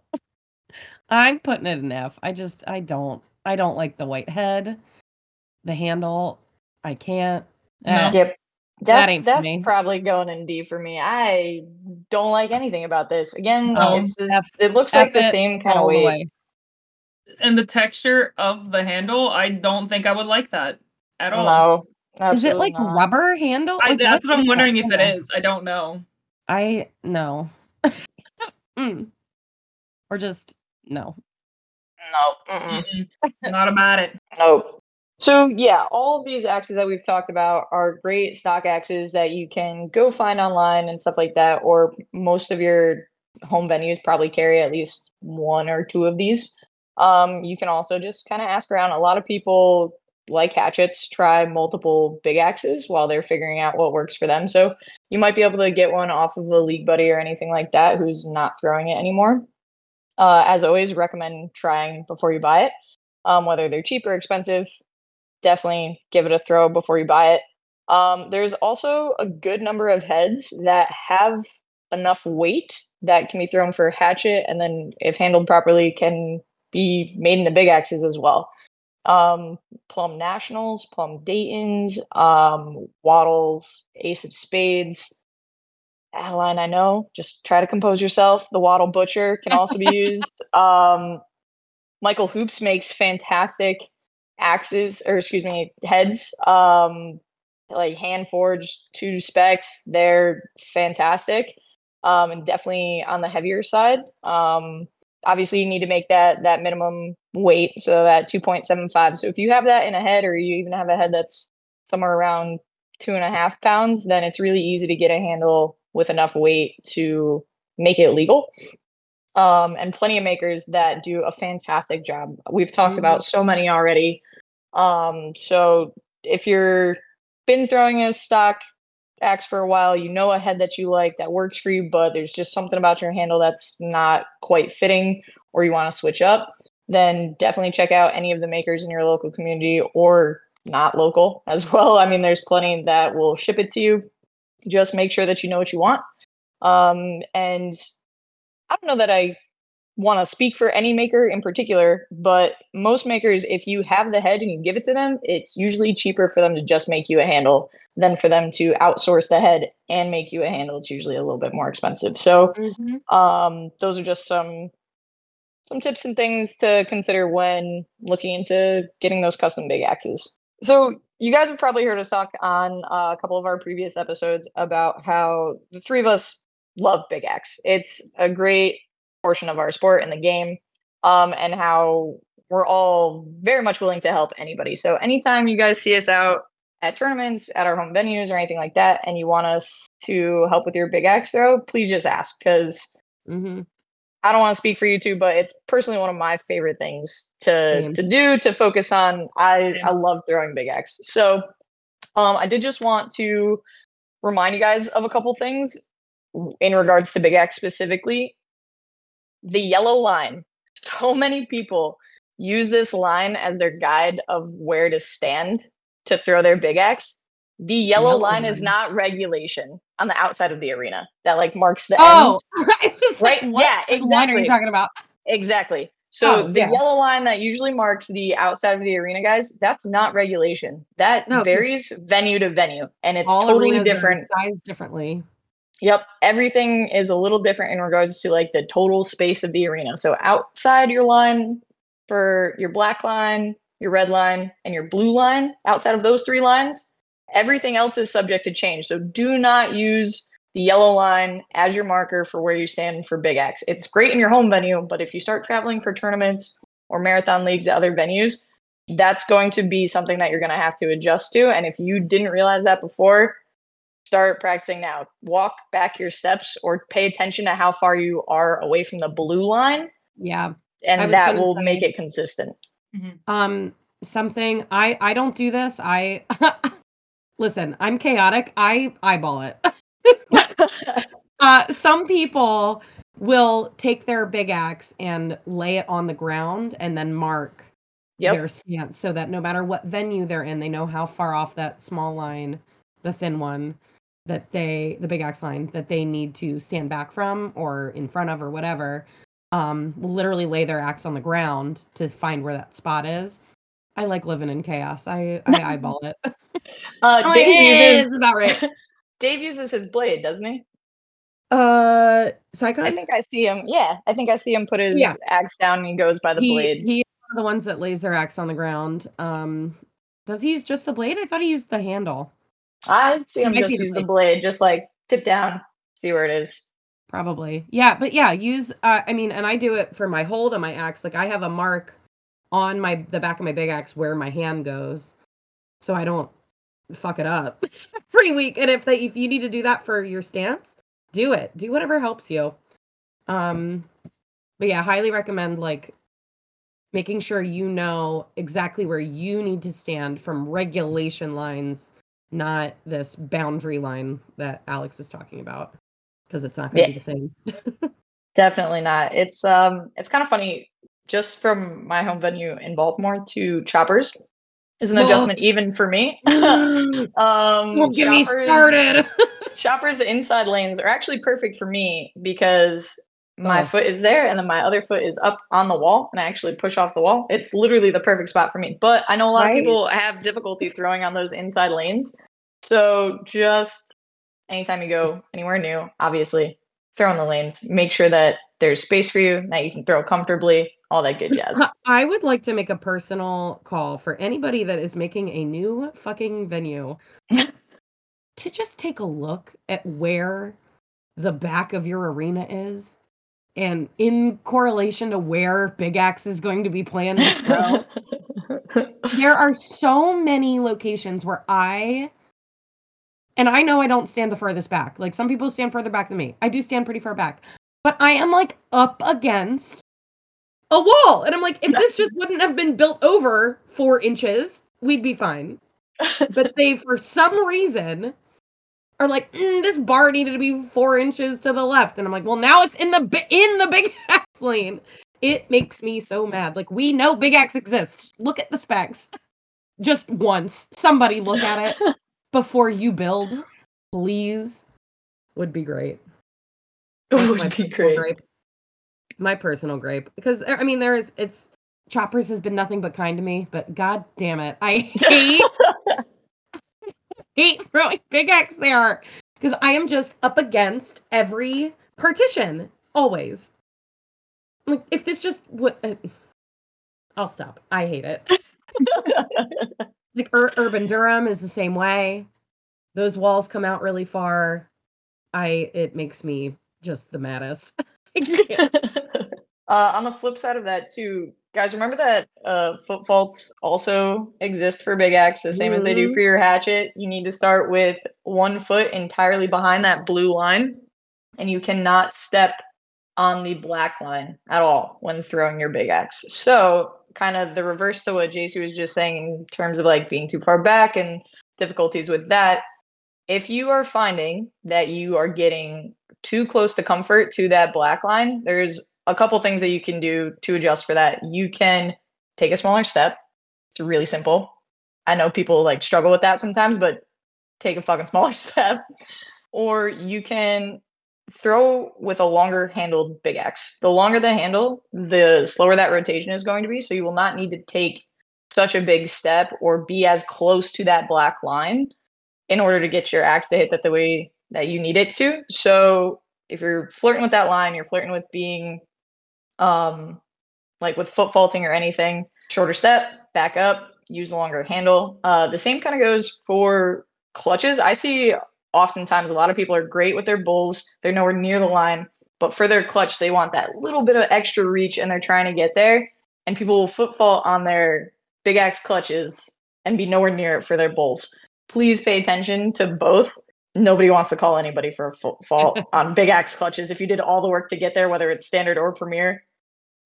I'm putting it in F. I just I don't I don't like the white head, the handle. I can't. No. Eh, Yep. That's ain't for that's me. probably going in D for me. I don't like anything about this. Again, No, it's just- F- it looks F like the it same kind of all way. And the texture of the handle, I don't think I would like that at all. No, Is it like not. rubber handle? I, Like, that's what I'm that wondering if it handle? is. I don't know. I no. Mm. Or just no. No, mm-mm. Mm-mm. Not about it. Nope. So yeah, all of these axes that we've talked about are great stock axes that you can go find online and stuff like that, or most of your home venues probably carry at least one or two of these. Um, you can also just kind of ask around. A lot of people like hatchets try multiple big axes while they're figuring out what works for them. So you might be able to get one off of a league buddy or anything like that who's not throwing it anymore. Uh, as always, recommend trying before you buy it. Um, whether they're cheap or expensive, definitely give it a throw before you buy it. Um, there's also a good number of heads that have enough weight that can be thrown for a hatchet, and then, if handled properly, can be made in the big axes as well. Um, Plumb Nationals, Plumb Daytons, um, WATLs, Ace of Spades. Adeline, I know. Just try to compose yourself. The WATL Butcher can also be used. Um, Michael Hoops makes fantastic axes, or excuse me, heads. Um, like hand forged two specs. They're fantastic. Um, and definitely on the heavier side. Um, obviously you need to make that that minimum weight, so that 2.75. So if you have that in a head, or you even have a head that's somewhere around two and a half pounds, then it's really easy to get a handle with enough weight to make it legal. Um, and plenty of makers that do a fantastic job. We've talked Mhm. about so many already. Um, so if you're been throwing a stock axe for a while, you know a head that you like that works for you, but there's just something about your handle that's not quite fitting, or you want to switch up, then definitely check out any of the makers in your local community or not local as well. I mean, there's plenty that will ship it to you. Just make sure that you know what you want. Um, and I don't know that I want to speak for any maker in particular, but most makers, if you have the head and you give it to them, it's usually cheaper for them to just make you a handle than for them to outsource the head and make you a handle. It's usually a little bit more expensive. So Mhm. um, those are just some some tips and things to consider when looking into getting those custom big axes. So you guys have probably heard us talk on uh, a couple of our previous episodes about how the three of us love big axe. It's a great portion of our sport and the game, um, and how we're all very much willing to help anybody. So anytime you guys see us out at tournaments, at our home venues, or anything like that, and you want us to help with your big axe throw, please just ask because Mhm. I don't want to speak for you two, but it's personally one of my favorite things to Same. to do to focus on. I Same. I love throwing big axe. So, um, I did just want to remind you guys of a couple things in regards to big axe specifically. The yellow line. So many people use this line as their guide of where to stand to throw their big axe. The yellow, Yellow line is not regulation on the outside of the arena that like marks the end. Oh, was like, Right, what yeah, line are exactly. you talking about? Exactly. So Oh, the yeah. yellow line that usually marks the outside of the arena, guys, that's not regulation. That No, varies venue to venue, and it's totally different. sized differently. Yep, everything is a little different in regards to like the total space of the arena. So outside your line for your black line, your red line, and your blue line, outside of those three lines, everything else is subject to change. So do not use the yellow line as your marker for where you stand for Big Axe. It's great in your home venue, but if you start traveling for tournaments or marathon leagues at other venues, that's going to be something that you're going to have to adjust to. And if you didn't realize that before, start practicing now. Walk back your steps or pay attention to how far you are away from the blue line, Yeah. And that will say- make it consistent. Um, something I I don't do this. I listen. I'm chaotic. I eyeball it. Uh, some people will take their big axe and lay it on the ground and then mark Yep. their stance so that no matter what venue they're in, they know how far off that small line, the thin one, that they the big axe line that they need to stand back from or in front of or whatever. Um, will literally lay their axe on the ground to find where that spot is. I like living in chaos. I I eyeball it. Uh, I'm Dave "Eh, uses is about right. Dave uses his blade, doesn't he? Uh, I Psycho. think I see him. Yeah, I think I see him put his Yeah. axe down and he goes by the he, blade. He's one of the ones that lays their axe on the ground. Um, does he use just the blade? I thought he used the handle. I see him just the use the blade. just like tip down, see where it is. Probably. Yeah, but yeah, use uh I mean, and I do it for my hold on my axe. Like I have a mark on my the back of my big axe where my hand goes. So I don't fuck it up every week. And if they if you need to do that for your stance, do it. Do whatever helps you. Um but yeah, highly recommend like making sure you know exactly where you need to stand from regulation lines, not this boundary line that Alex is talking about because it's not going to Yeah. be the same. Definitely not. It's um, it's kind of funny. Just from my home venue in Baltimore to Choppers is an Well- adjustment even for me. Um, get me started. Choppers inside lanes are actually perfect for me because my Oh. foot is there and then my other foot is up on the wall and I actually push off the wall. It's literally the perfect spot for me. But I know a lot Right? of people have difficulty throwing on those inside lanes. So just anytime you go anywhere new, obviously, throw in the lanes. Make sure that there's space for you, that you can throw comfortably, all that good jazz. I would like to make a personal call for anybody that is making a new fucking venue to just take a look at where the back of your arena is and in correlation to where Big Axe is going to be planned to throw. there are so many locations where I and I know I don't stand the furthest back. Like some people stand further back than me. I do stand pretty far back. But I am like up against a wall. And I'm like, if this just wouldn't have been built over four inches, we'd be fine. But they, for some reason, are like, mm, this bar needed to be four inches to the left. And I'm like, well, now it's in the bi- in the big axe lane. It makes me so mad. Like, we know big axe exists. Look at the specs. Just once. Somebody look at it before you build. Please. Would be great. It That's would be great. My personal gripe. Because I mean there is it's Choppers has been nothing but kind to me, but god damn it. I hate hate throwing big axe there. Because I am just up against every partition. Always. Like if this just would uh, I'll stop. I hate it. Like Ur- Urban Durham is the same way. Those walls come out really far. I it makes me just the maddest. I can't. Uh, on the flip side of that, too, guys, remember that uh, foot faults also exist for big axe, the same as they do Mhm. for your hatchet. You need to start with one foot entirely behind that blue line, and you cannot step on the black line at all when throwing your big axe. So, kind of the reverse to what JC was just saying in terms of like being too far back and difficulties with that. If you are finding that you are getting too close to comfort to that black line, there's a couple things that you can do to adjust for that. You can take a smaller step. It's really simple. I know people like struggle with that sometimes, but take a fucking smaller step. Or you can throw with a longer handled big axe. The longer the handle, the slower that rotation is going to be. So you will not need to take such a big step or be as close to that black line in order to get your axe to hit that the way that you need it to. So if you're flirting with that line, you're flirting with being um like with foot faulting or anything, shorter step, back up, use a longer handle. Uh the same kind of goes for clutches. I see oftentimes a lot of people are great with their bulls. They're nowhere near the line, but for their clutch, they want that little bit of extra reach and they're trying to get there. And people will foot fault on their big axe clutches and be nowhere near it for their bulls. Please pay attention to both. Nobody wants to call anybody for a fault on big axe clutches. If you did all the work to get there, whether it's standard or premier,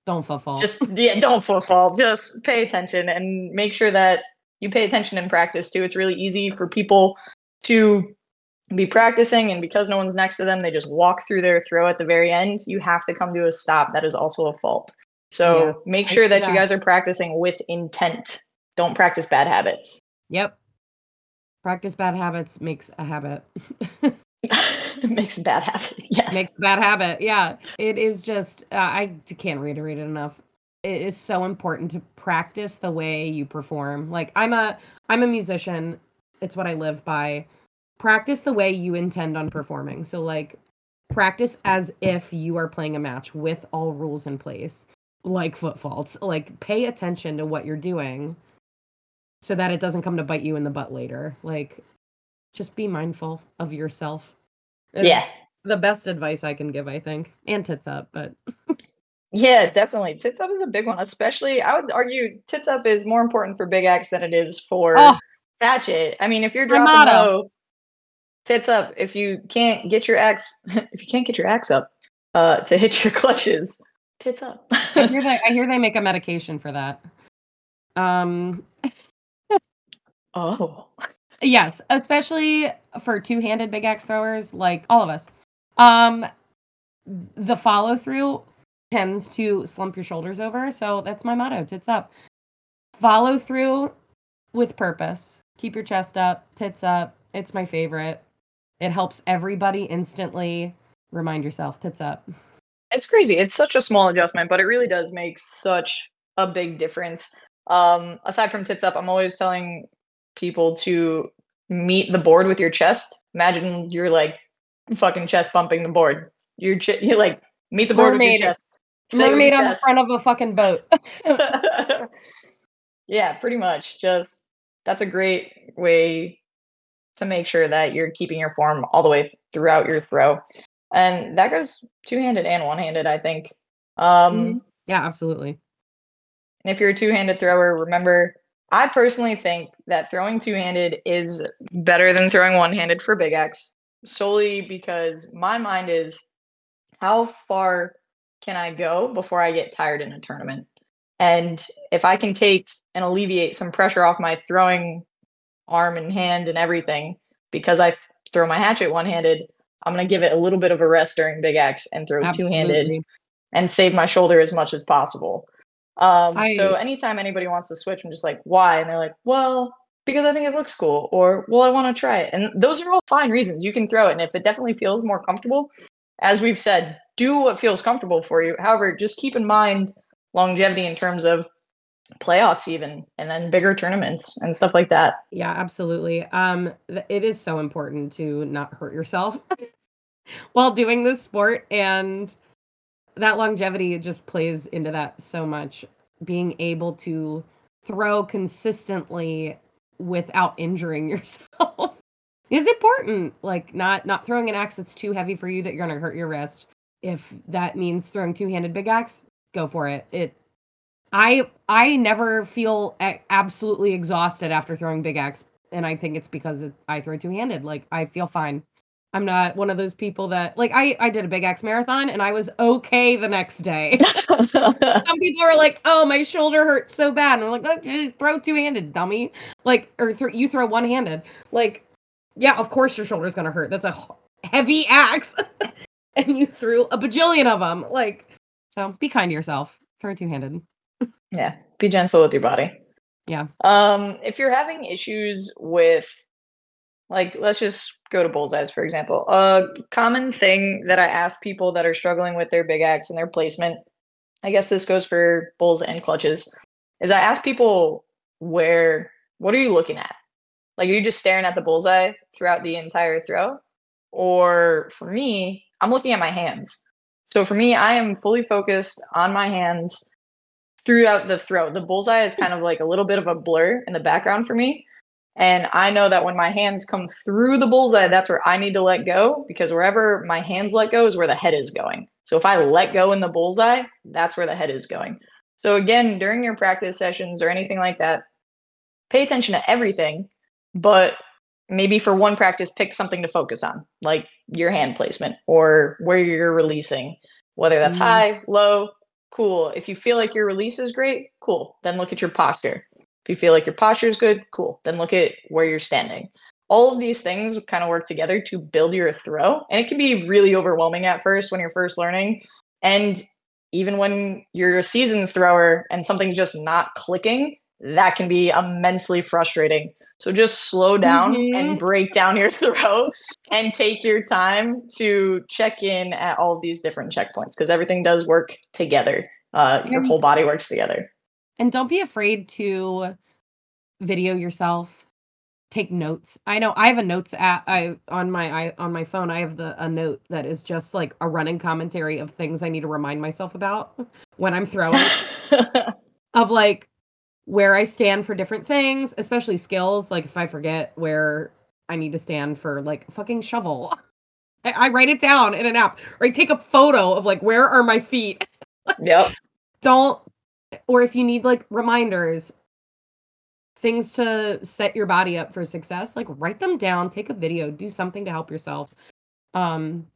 Don't fall just yeah, don't fall. Just pay attention and make sure that you pay attention in practice too. It's really easy for people to be practicing, and because no one's next to them, they just walk through their throw at the very end. You have to come to a stop. That is also a fault. So Yeah, make sure see that you guys are practicing with intent. Don't practice bad habits. Yep. Practice bad habits makes a habit. makes a bad habit. Yes. makes a bad habit. Yeah. It is just uh, I can't reiterate it enough. It is so important to practice the way you perform. Like I'm a I'm a musician. It's what I live by. Practice the way you intend on performing. So like practice as if you are playing a match with all rules in place. Like foot faults. Like pay attention to what you're doing so that it doesn't come to bite you in the butt later. Like just be mindful of yourself. Yeah. The best advice I can give, I think. And tits up, but Yeah, definitely. Tits up is a big one, especially I would argue tits up is more important for Big Axe than it is for Oh. Hatchet. I mean, if you're dropping low, tits up. If you can't get your axe, if you can't get your axe up uh, to hit your clutches, tits up. I hear they I hear they make a medication for that. Um oh, yes, especially for two-handed big axe throwers like all of us. Um the follow through tends to slump your shoulders over, so that's my motto, tits up. Follow through with purpose. Keep your chest up, tits up. It's my favorite. It helps everybody instantly. Remind yourself, tits up. it's crazy. It's such a small adjustment, but it really does make such a big difference. Um, aside from tits up, I'm always telling people to meet the board with your chest. Imagine you're like fucking chest bumping the board. You're ch- you like meet the board Mermaid. with your chest. Say it with Mermaid your on the chest. front of a fucking boat. yeah, pretty much. Just that's a great way to make sure that you're keeping your form all the way throughout your throw. And that goes two-handed and one-handed, I think. Um Mhm. yeah, absolutely. and if you're a two-handed thrower, remember I personally think that throwing two-handed is better than throwing one-handed for Big Axe, solely because my mind is how far can I go before I get tired in a tournament? And if I can take and alleviate some pressure off my throwing arm and hand and everything because I th- throw my hatchet one-handed, I'm going to give it a little bit of a rest during Big Axe and throw two-handed and save my shoulder as much as possible. Um, so anytime anybody wants to switch, I'm just like, why? And they're like, well, because I think it looks cool, or well, I want to try it. And those are all fine reasons. You can throw it, and if it definitely feels more comfortable, as we've said, do what feels comfortable for you. However, just keep in mind longevity in terms of playoffs, even, and then bigger tournaments and stuff like that. Yeah, absolutely. Um, th- it is so important to not hurt yourself while doing this sport, and that longevity just plays into that so much. Being able to throw consistently without injuring yourself is important. Like not not throwing an axe that's too heavy for you that you're gonna hurt your wrist. If that means throwing two handed big axe, go for it. It I I never feel absolutely exhausted after throwing big axe, and I think it's because I throw two handed. Like I feel fine. I'm not one of those people that like I I did a big axe marathon and I was okay the next day. Some people are like, "Oh, my shoulder hurts so bad," and I'm like, "Oh, just "Throw two handed, dummy!" Like, or th- you throw one handed. Like, yeah, of course your shoulder's gonna hurt. That's a heavy axe, and you threw a bajillion of them. Like, so be kind to yourself. Throw two handed. Yeah, be gentle with your body. Yeah. Um, if you're having issues with, like, let's just go to bullseyes for example. A common thing that I ask people that are struggling with their big axe and their placement, I guess this goes for bulls and clutches, is I ask people where, what are you looking at? Like, are you just staring at the bullseye throughout the entire throw? Or for me, I'm looking at my hands. So for me, I am fully focused on my hands throughout the throw. The bullseye is kind of like a little bit of a blur in the background for me. And I know that when my hands come through the bullseye, that's where I need to let go because wherever my hands let go is where the head is going. So if I let go in the bullseye, that's where the head is going. So again, during your practice sessions or anything like that, pay attention to everything, but maybe for one practice, pick something to focus on, like your hand placement or where you're releasing, whether that's Mhm. high, low, cool. If you feel like your release is great, cool. Then look at your posture. You feel like your posture is good, cool. Then look at where you're standing. All of these things kind of work together to build your throw. And it can be really overwhelming at first when you're first learning. And even when you're a seasoned thrower and something's just not clicking, that can be immensely frustrating. So just slow down and Mhm. break down your throw and take your time to check in at all of these different checkpoints because everything does work together. Uh, your whole body works together. And don't be afraid to video yourself. Take notes. I know I have a notes app. I on my I on my phone. I have the a note that is just like a running commentary of things I need to remind myself about when I'm throwing. of like where I stand for different things, especially skills. Like if I forget where I need to stand for like fucking shovel, I, I write it down in an app or I take a photo of like where are my feet. yep. Don't, or if you need like reminders, things to set your body up for success, like write them down, take a video, do something to help yourself. Um,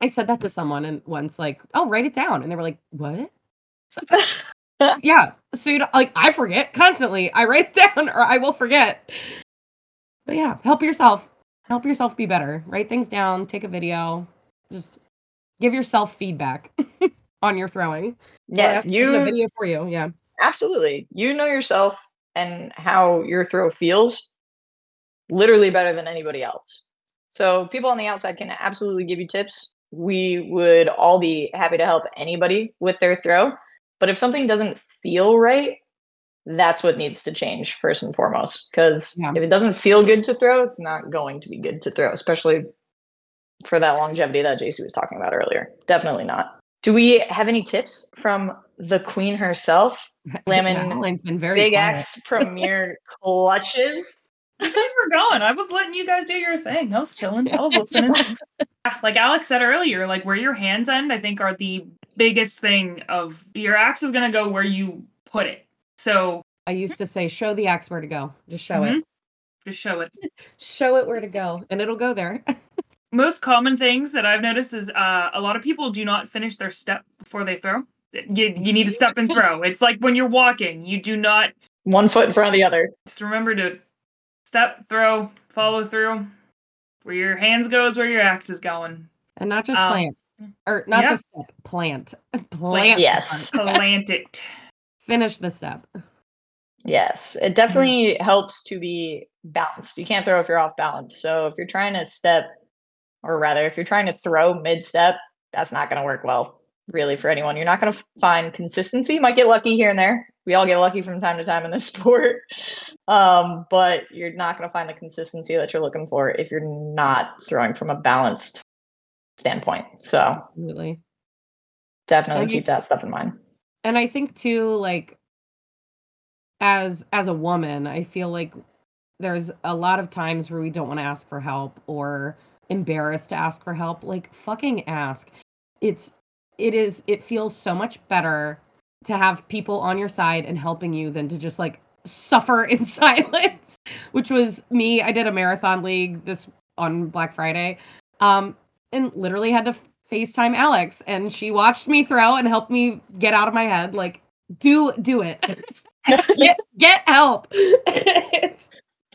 I said that to someone and once, like, oh, write it down, and they were like, "What?" yeah so you know like i forget constantly. I write it down or i will forget. But yeah help yourself. Help yourself be better. Write things down take a video just give yourself feedback on your throwing Yeah, someone to video for you yeah absolutely. You know yourself and how your throw feels literally better than anybody else. So people on the outside can absolutely give you tips. We would all be happy to help anybody with their throw. But if something doesn't feel right, that's what needs to change first and foremost. Because Yeah. if it doesn't feel good to throw, it's not going to be good to throw, especially for that longevity that JC was talking about earlier. Definitely not. Do we have any tips from the queen herself? Slamming Yeah, Elaine's been very Big quiet. X Premier clutches. You guys were going. I was letting you guys do your thing. I was chilling. I was listening. Like Alex said earlier, like where your hands end, I think are the biggest thing of your axe is gonna go where you put it. So I used to say, show the axe where to go. Just show Mhm. it. just show it. Show it where to go, and it'll go there. Most common things that I've noticed is uh, a lot of people do not finish their step before they throw. You, you need to step and throw. It's like when you're walking, you do not One foot in front of the other. just remember to step, throw, follow through. Where your hands go is where your axe is going. and not just Um, plant. Or not yeah. just step, plant. Plant. the Yes. front. Plant it. Finish the step. Yes, it definitely helps to be balanced. You can't throw if you're off balance. So if you're trying to step, or rather, if you're trying to throw mid step, that's not going to work well, really, for anyone. You're not going to find consistency. You might get lucky here and there. We all get lucky from time to time in this sport. Um, but you're not going to find the consistency that you're looking for if you're not throwing from a balanced standpoint. So definitely keep that stuff in mind. and i think too like as as a woman i feel like there's a lot of times where we don't want to ask for help or embarrassed to ask for help like fucking ask it's it is it feels so much better to have people on your side and helping you than to just like suffer in silence which was me i did a marathon league this on black friday um and literally had to FaceTime Alex and she watched me throw and helped me get out of my head. Like, do do it. get, get help.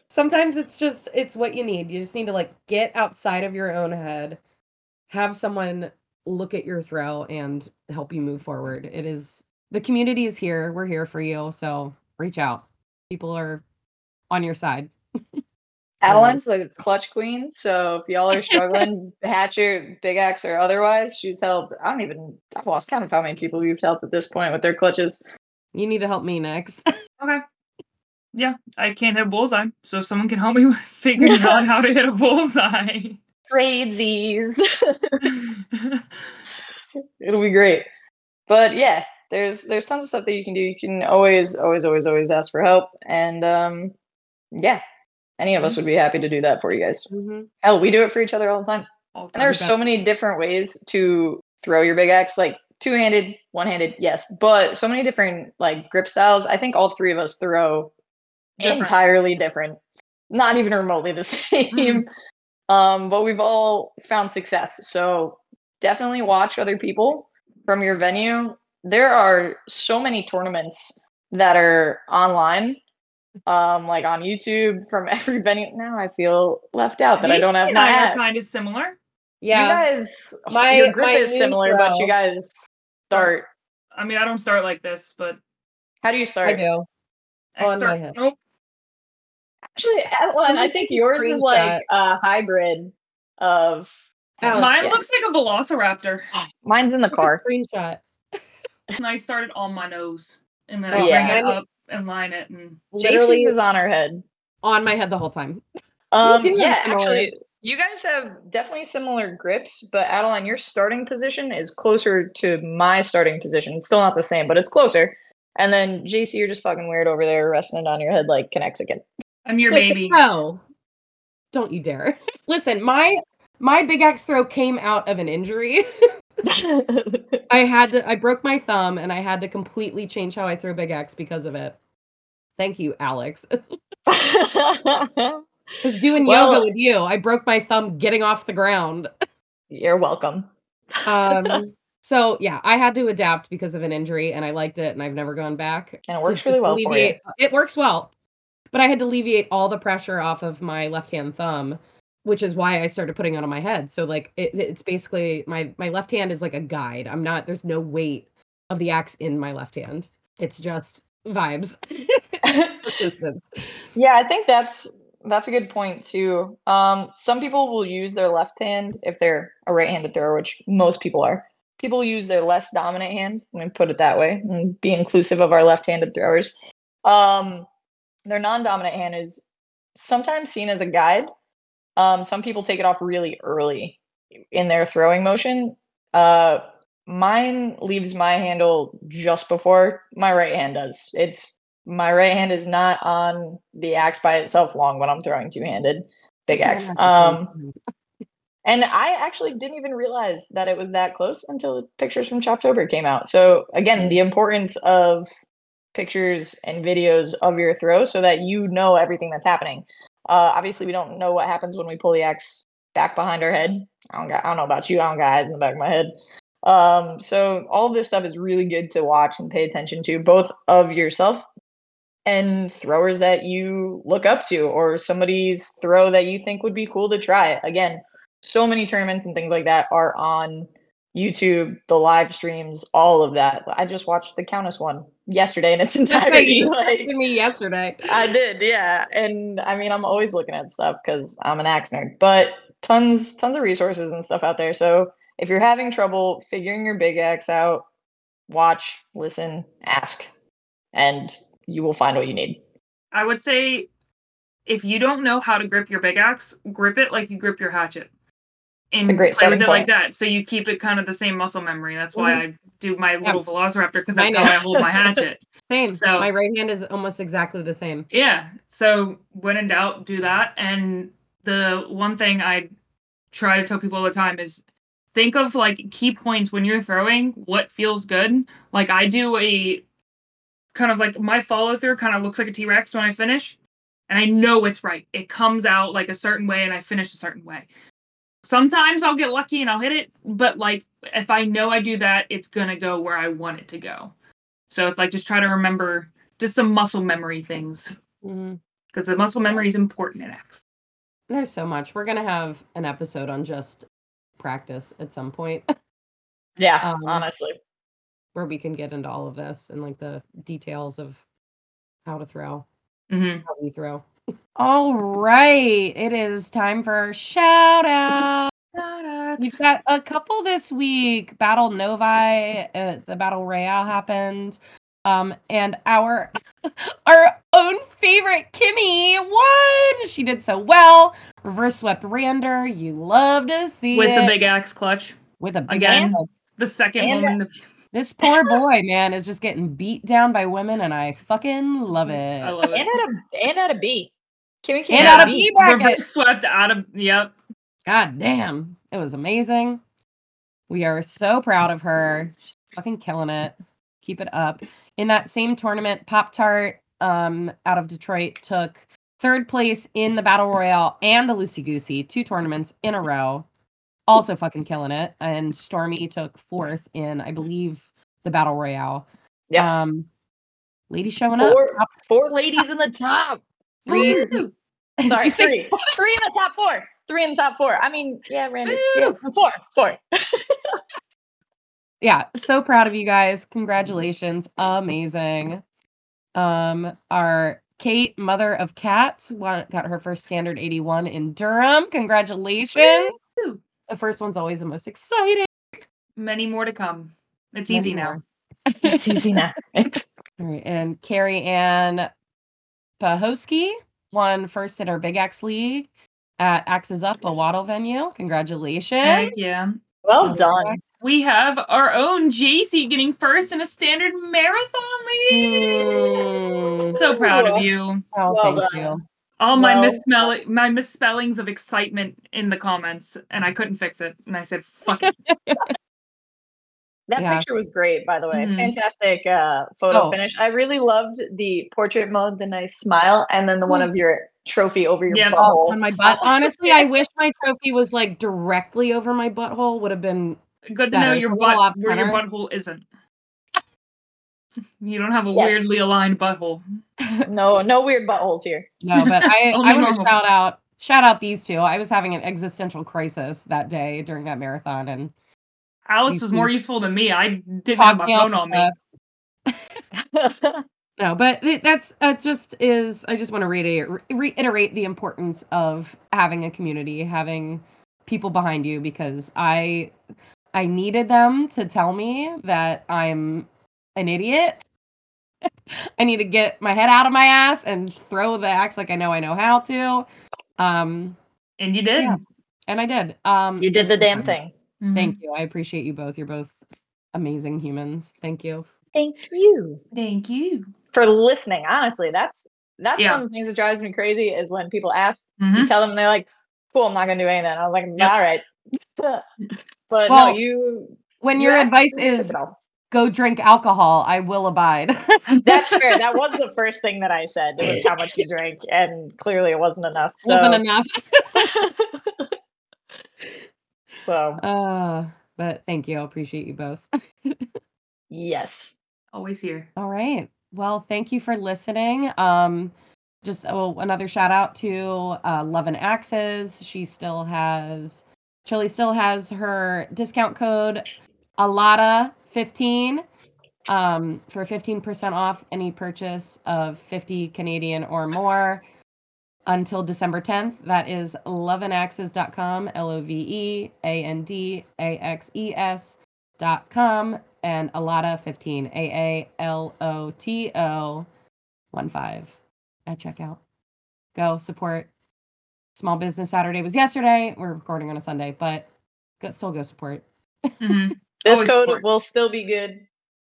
sometimes it's just it's what you need. You just need to like get outside of your own head, have someone look at your throw and help you move forward. It is the community is here. We're here for you. So reach out. People are on your side. Adeline's the clutch queen, so if y'all are struggling, Hatchet, Big Axe, or otherwise, she's helped. I don't even. I've lost count of how many people you've helped at this point with their clutches. You need to help me next. Okay. Yeah, I can't hit a bullseye, so someone can help me with figuring out how to hit a bullseye. Tradesies. It'll be great. But yeah, there's there's tons of stuff that you can do. You can always, always, always, always ask for help, and um, yeah, any of us would be happy to do that for you guys. Mhm. Hell, we do it for each other all the time. All And there's time. so many different ways to throw your big axe, like two handed, one handed, yes, but so many different like grip styles. I think all three of us throw Different. entirely different, not even remotely the same. Um, but we've all found success. So definitely watch other people from your venue. There are so many tournaments that are online. Um, like on YouTube from every venue. Now I feel left out that I don't have my kind of similar. Yeah. You guys, My- your grip my is similar, but you guys start. I mean, I don't start like this, but How do you start I do. I On my start. head. Nope. Actually, Adeline, I think yours is like screenshot. a hybrid of. Alex, Mine yeah. looks like a velociraptor. Mine's in the Take a car. Screenshot. And I started on my nose, and then Oh, I yeah. bring it up and line it, and Literally is on her head. on my head the whole time. Um, yeah, actually, you guys have definitely similar grips, but Adeline, your starting position is closer to my starting position. It's still not the same, but it's closer. And then JC, you're just fucking weird over there, resting it on your head like Connexicant. I'm your Like, baby. No. Don't you dare. Listen, my my big axe throw came out of an injury. I had to I broke my thumb and I had to completely change how I throw big axe because of it. Thank you, Alex. Because doing Well- yoga with you, I broke my thumb getting off the ground. you're welcome. Um so yeah, I had to adapt because of an injury and I liked it and I've never gone back. And it works really well for you. It works well. But I had to alleviate all the pressure off of my left hand thumb, which is why I started putting it on my head. So like it, it's basically my my left hand is like a guide. I'm not there's no weight of the axe in my left hand. It's just vibes. Persistence. Yeah, I think that's that's a good point too. Um, some people will use their left hand if they're a right-handed thrower, which most people are. People use their less dominant hand. Let me put it that way, and be inclusive of our left-handed throwers. Um, their non-dominant hand is sometimes seen as a guide. Um, some people take it off really early in their throwing motion. Uh, mine leaves my handle just before my right hand does. It's my right hand is not on the axe by itself long when I'm throwing two-handed big axe. Um, and I actually didn't even realize that it was that close until the pictures from Choptober came out. So again, the importance of pictures and videos of your throw so that you know everything that's happening. Uh, obviously, we don't know what happens when we pull the axe back behind our head. I don't, got, I don't know about you. I don't got eyes in the back of my head. Um, so all of this stuff is really good to watch and pay attention to, both of yourself and throwers that you look up to, or somebody's throw that you think would be cool to try. Again, so many tournaments and things like that are on YouTube, the live streams, all of that. I just watched the Countess one yesterday in its entirety. like, me yesterday. I did, yeah. And I mean, I'm always looking at stuff because I'm an axe nerd, but tons, tons of resources and stuff out there. So if you're having trouble figuring your big axe out, watch, listen, ask, and you will find what you need. I would say if you don't know how to grip your big axe, grip it like you grip your hatchet. And It's a great play with it like that. So you keep it kind of the same muscle memory. That's why Mhm. I do my little velociraptor because I that's how. I hold my hatchet. Same. So- my right hand is almost exactly the same. Yeah. So when in doubt, do that. And the one thing I try to tell people all the time is think of like key points when you're throwing, what feels good. Like I do a kind of like my follow through kind of looks like a T Rex when I finish. And I know it's right. It comes out like a certain way and I finish a certain way. Sometimes I'll get lucky and I'll hit it, but like if I know I do that, it's gonna go where I want it to go. So it's like just try to remember just some muscle memory things because the muscle memory is important in X. There's so much. We're gonna have an episode on just practice at some point Yeah, Um, honestly. where we can get into all of this and like the details of how to throw, Mm-hmm. how we throw. All right, it is time for our shout out. We've got a couple this week. Battle Novi, uh, the Battle Royale happened. Um, and our our own favorite Kimmy won. She did so well. Reverse swept Rander. You love to see With it. the big axe clutch. with a big again. ass- The second And- woman. to- This poor boy, man, is just getting beat down by women, and I fucking love it. I love it. And it. at a and at a B. Kimmy came And out out of B. B bracket. Swept out of. Yep. God damn. It was amazing. We are so proud of her. She's fucking killing it. Keep it up. In that same tournament, Pop Tart um, out of Detroit took third place in the Battle Royale and the Lucy Goosey, two tournaments in a row. Also fucking killing it. And Stormy took fourth in, I believe, the Battle Royale. Yeah. Um, lady showing up. Four, Top four ladies in the top. Three. Did Sorry, you say three. Three in the top four. Three in the top four. I mean, yeah, Randy. Yeah, four. Four. yeah so proud of you guys congratulations amazing um our kate mother of cats got her first standard 81 in durham congratulations Woo! the first one's always the most exciting Many more to come. It's Many easy more. now. It's easy now. all right and carrie ann pahosky won first at our big axe league at axes up a WATL venue congratulations Thank you. well done. We have our own JC getting first in a standard marathon league. Mm. So proud of you. oh Well thank done. you All my Well- misspelling, my misspellings of excitement in the comments, and I couldn't fix it. And I said, "Fuck it." That Yeah. picture was great, by the way. Mhm. Fantastic uh, photo Oh. finish. I really loved the portrait mode, the nice smile, and then the one of your trophy over your Yep. butthole. on my butt. Honestly, I wish my trophy was like directly over my butthole. Would have been Good to know your It's a little butt where your butthole isn't. You don't have a Yes. weirdly aligned butthole. no, no weird buttholes here. no, but I I want to shout out shout out these two. I was having an existential crisis that day during that marathon and Alex was more useful than me. I didn't have my phone on me. No, but that's that just is. I just want to reiterate, reiterate the importance of having a community, having people behind you, because I I needed them to tell me that I'm an idiot I need to get my head out of my ass and throw the axe like I know I know how to. Um, And you did. Yeah. and I did. Um, You did the thanks for damn coming. Thing. Thank you. I appreciate you both. You're both amazing humans. Thank you. Thank you Thank you. for listening. Honestly, that's that's Yeah. one of the things that drives me crazy is when people ask, Mhm. you tell them they're like, "Cool, I'm not gonna do anything." I was like, Yep. "All right," but Well, no, you. When you your asked, advice is go drink alcohol, I will abide. That's fair. That was the first thing that I said. It was how much you drank, and clearly it wasn't enough. So, Wasn't enough. So Uh, but thank you. I appreciate you both. yes, Always here. All right. Well, thank you for listening. Um, just oh, another shout out to uh, Love and Axes. She still has, Chili still has her discount code ALATA15 um, for 15% off any purchase of 50 Canadian or more until December 10th. That is loveandaxes.com, L O V E A N D A X E S dot com and Alata 15 A A L O T O 1 5 at checkout. Go support. Small Business Saturday was yesterday. We're recording on a Sunday, but go, still go support. Mhm. this code support. will still be good.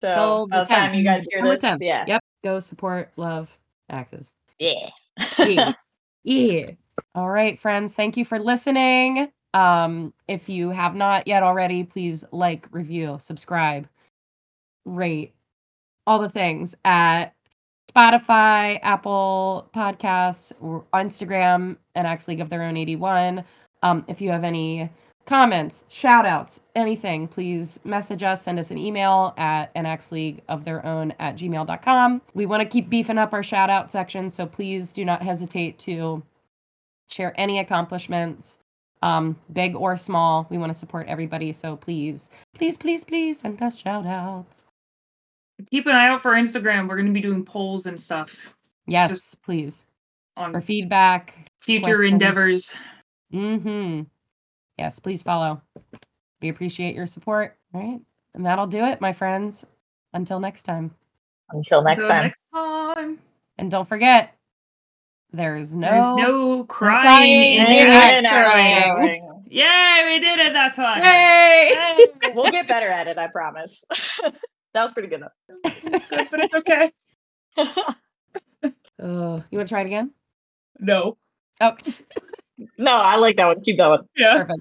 So Till by the the time you guys hear December this, 10th. yeah, Yep. Go support, love, axes. yeah. Yeah. yeah. All right, friends. Thank you for listening. Um, if you have not yet already, please like, review, subscribe, rate, all the things at Spotify, Apple Podcasts, or Instagram, An Axe League of Their Own 81. Um, if you have any comments, shout outs, anything, please message us, send us an email at anaxeleague of their own at gmail.com. We want to keep beefing up our shout out section, so please do not hesitate to share any accomplishments, um, big or small. We want to support everybody, so please, please, please, please send us shout outs. Keep an eye out for Instagram. We're going to be doing polls and stuff Yes, please. on For feedback. future questions. endeavors. Mm-hmm. Yes, please follow. We appreciate your support. All right. And that'll do it, my friends. Until next time. Until next Until time. Next time. And don't forget, there's no, There's no crying, crying in in your axe axe throwing. throwing. Yay, we did it that time. Yay! Yay. we'll get better at it, I promise. that was pretty good though. Good, but it's okay. Oh, you want to try it again? No. Oh, no, I like that one. Keep that one. Yeah. perfect.